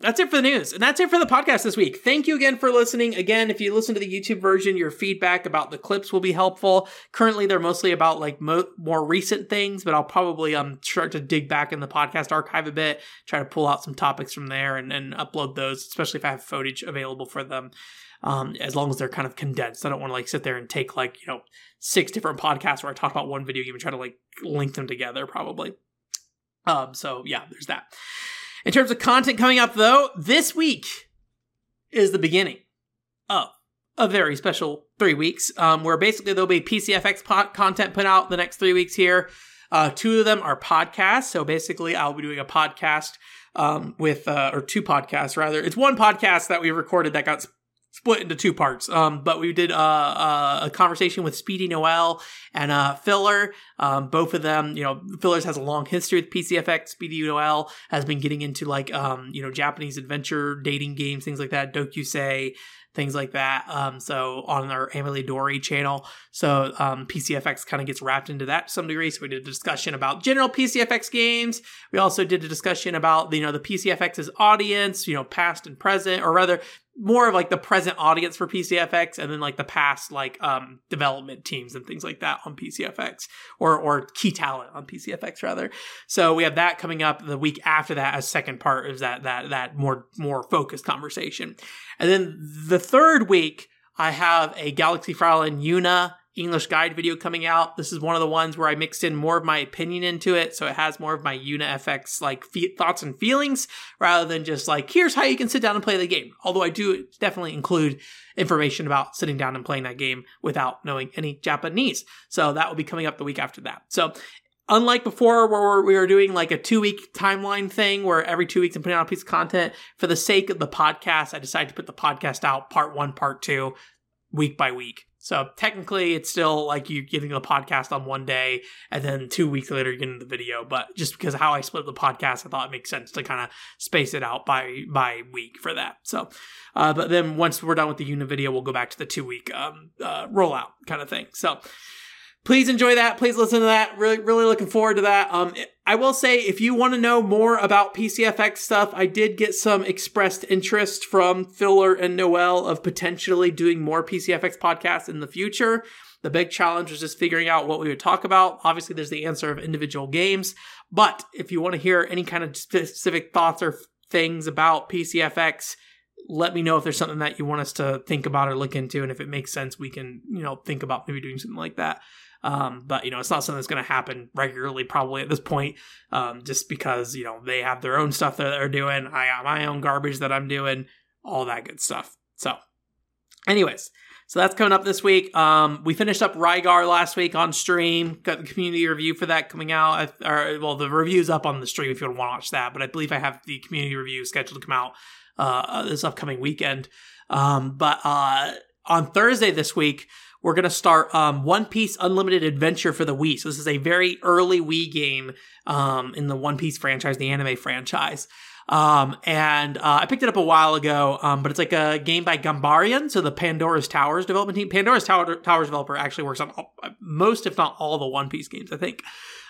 that's it for the news. And that's it for the podcast this week. Thank you again for listening. Again, if you listen to the YouTube version, your feedback about the clips will be helpful. Currently, they're mostly about like mo- more recent things, but I'll probably um start to dig back in the podcast archive a bit, try to pull out some topics from there and, and upload those, especially if I have footage available for them. Um, as long as they're kind of condensed. I don't want to like sit there and take like, you know, six different podcasts where I talk about one video game and try to like link them together probably. Um, so yeah, there's that. In terms of content coming up, though, this week is the beginning of a very special three weeks um, where basically there'll be PCFX po- content put out the next three weeks here. Uh, two of them are podcasts. So basically, I'll be doing a podcast um, with, uh, or two podcasts rather. It's one podcast that we recorded that got split into two parts. Um, but we did uh, uh, a conversation with Speedy Noel and uh, Filler. Um, both of them, you know, Fillers has a long history with PCFX. Speedy Noel has been getting into like, um, you know, Japanese adventure dating games, things like that. Dokusei, things like that. Um, so on our Emily Dory channel. So um, PCFX kind of gets wrapped into that to some degree. So we did a discussion about general PCFX games. We also did a discussion about, you know, the PCFX's audience, you know, past and present, or rather more of like the present audience for PCFX and then like the past like um development teams and things like that on PCFX or or key talent on PCFX rather. So we have that coming up the week after that as second part is that that that more more focused conversation. And then the third week I have a Galaxy Fräulein Yuna English guide video coming out. This is one of the ones where I mixed in more of my opinion into it, so it has more of my Yuna FX like fe- thoughts and feelings rather than just like here's how you can sit down and play the game. Although I do definitely include information about sitting down and playing that game without knowing any Japanese. So that will be coming up the week after that. So unlike before where we were doing like a two week timeline thing where every two weeks I'm putting out a piece of content for the sake of the podcast, I decided to put the podcast out part one, part two, week by week. So technically, it's still like you getting the podcast on one day, and then two weeks later you're getting the video. But just because how I split the podcast, I thought it makes sense to kind of space it out by by week for that. So, uh, but then once we're done with the unit video, we'll go back to the two week um, uh, rollout kind of thing. So please enjoy that. Please listen to that. Really, really looking forward to that. Um, I will say, if you want to know more about PCFX stuff, I did get some expressed interest from Filler and Noel of potentially doing more PCFX podcasts in the future. The big challenge was just figuring out what we would talk about. Obviously, there's the answer of individual games, but if you want to hear any kind of specific thoughts or things about PCFX, let me know if there's something that you want us to think about or look into, and if it makes sense, we can you know think about maybe doing something like that. Um, but you know, it's not something that's going to happen regularly, probably at this point, um, just because you know they have their own stuff that they're doing. I got my own garbage that I'm doing, all that good stuff. So, anyways, so that's coming up this week. Um, we finished up Rygar last week on stream. Got the community review for that coming out. Or, well, the review's up on the stream if you want to watch that. But I believe I have the community review scheduled to come out uh, this upcoming weekend. Um, but uh, on Thursday this week, we're going to start um, One Piece Unlimited Adventure for the Wii. So this is a very early Wii game um, in the One Piece franchise, the anime franchise. Um, and uh, I picked it up a while ago, um, but it's like a game by Ganbarion, so the Pandora's Towers development team. Pandora's Tower, Towers developer actually works on all, most, if not all, the One Piece games. I think,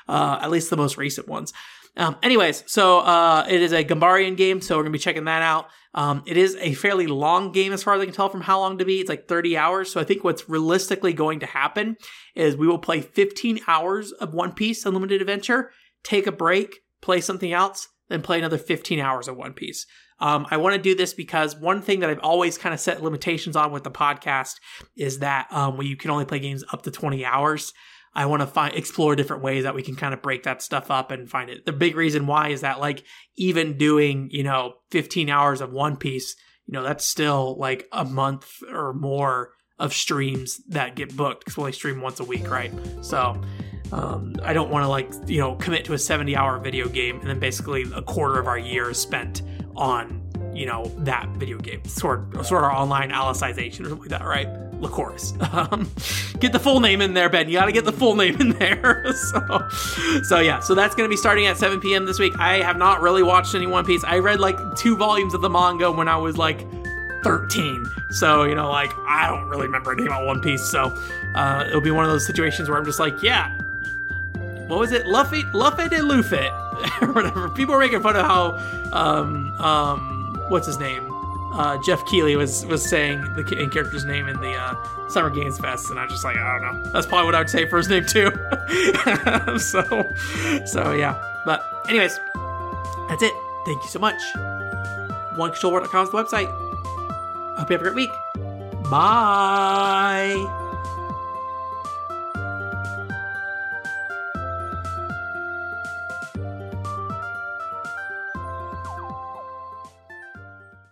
uh, at least the most recent ones. Um, anyways, so uh, it is a Ganbarion game, so we're gonna be checking that out. Um, it is a fairly long game as far as I can tell from HowLongToBeat. It's like 30 hours. So I think what's realistically going to happen is we will play 15 hours of One Piece Unlimited Adventure, take a break, play something else, then play another 15 hours of One Piece. Um, I want to do this because one thing that I've always kind of set limitations on with the podcast is that um, you can only play games up to 20 hours. I want to find explore different ways that we can kind of break that stuff up and find it. The big reason why is that like even doing, you know, 15 hours of One Piece, you know, that's still like a month or more of streams that get booked because we only stream once a week, right? So um, I don't want to like, you know, commit to a 70 hour video game and then basically a quarter of our year is spent on you know that video game sort Sword Art Online Alicization or something like that right Lycoris. Um, get the full name in there, Ben. You got to get the full name in there. so, so yeah. So that's going to be starting at 7 p.m. this week. I have not really watched any One Piece. I read like two volumes of the manga when I was like 13. So you know, like I don't really remember anything about One Piece. So uh, it'll be one of those situations where I'm just like, yeah. What was it? Luffy, Luffy de Luffy, whatever. People are making fun of how, um, um, what's his name? uh, Geoff Keighley was was saying the character's name in the uh, Summer Games Fest, and I was just like, I don't know. That's probably what I would say for his name too. so, so yeah. But anyways, that's it. Thank you so much. OneControlWorld.com is the website. Hope you have a great week. Bye.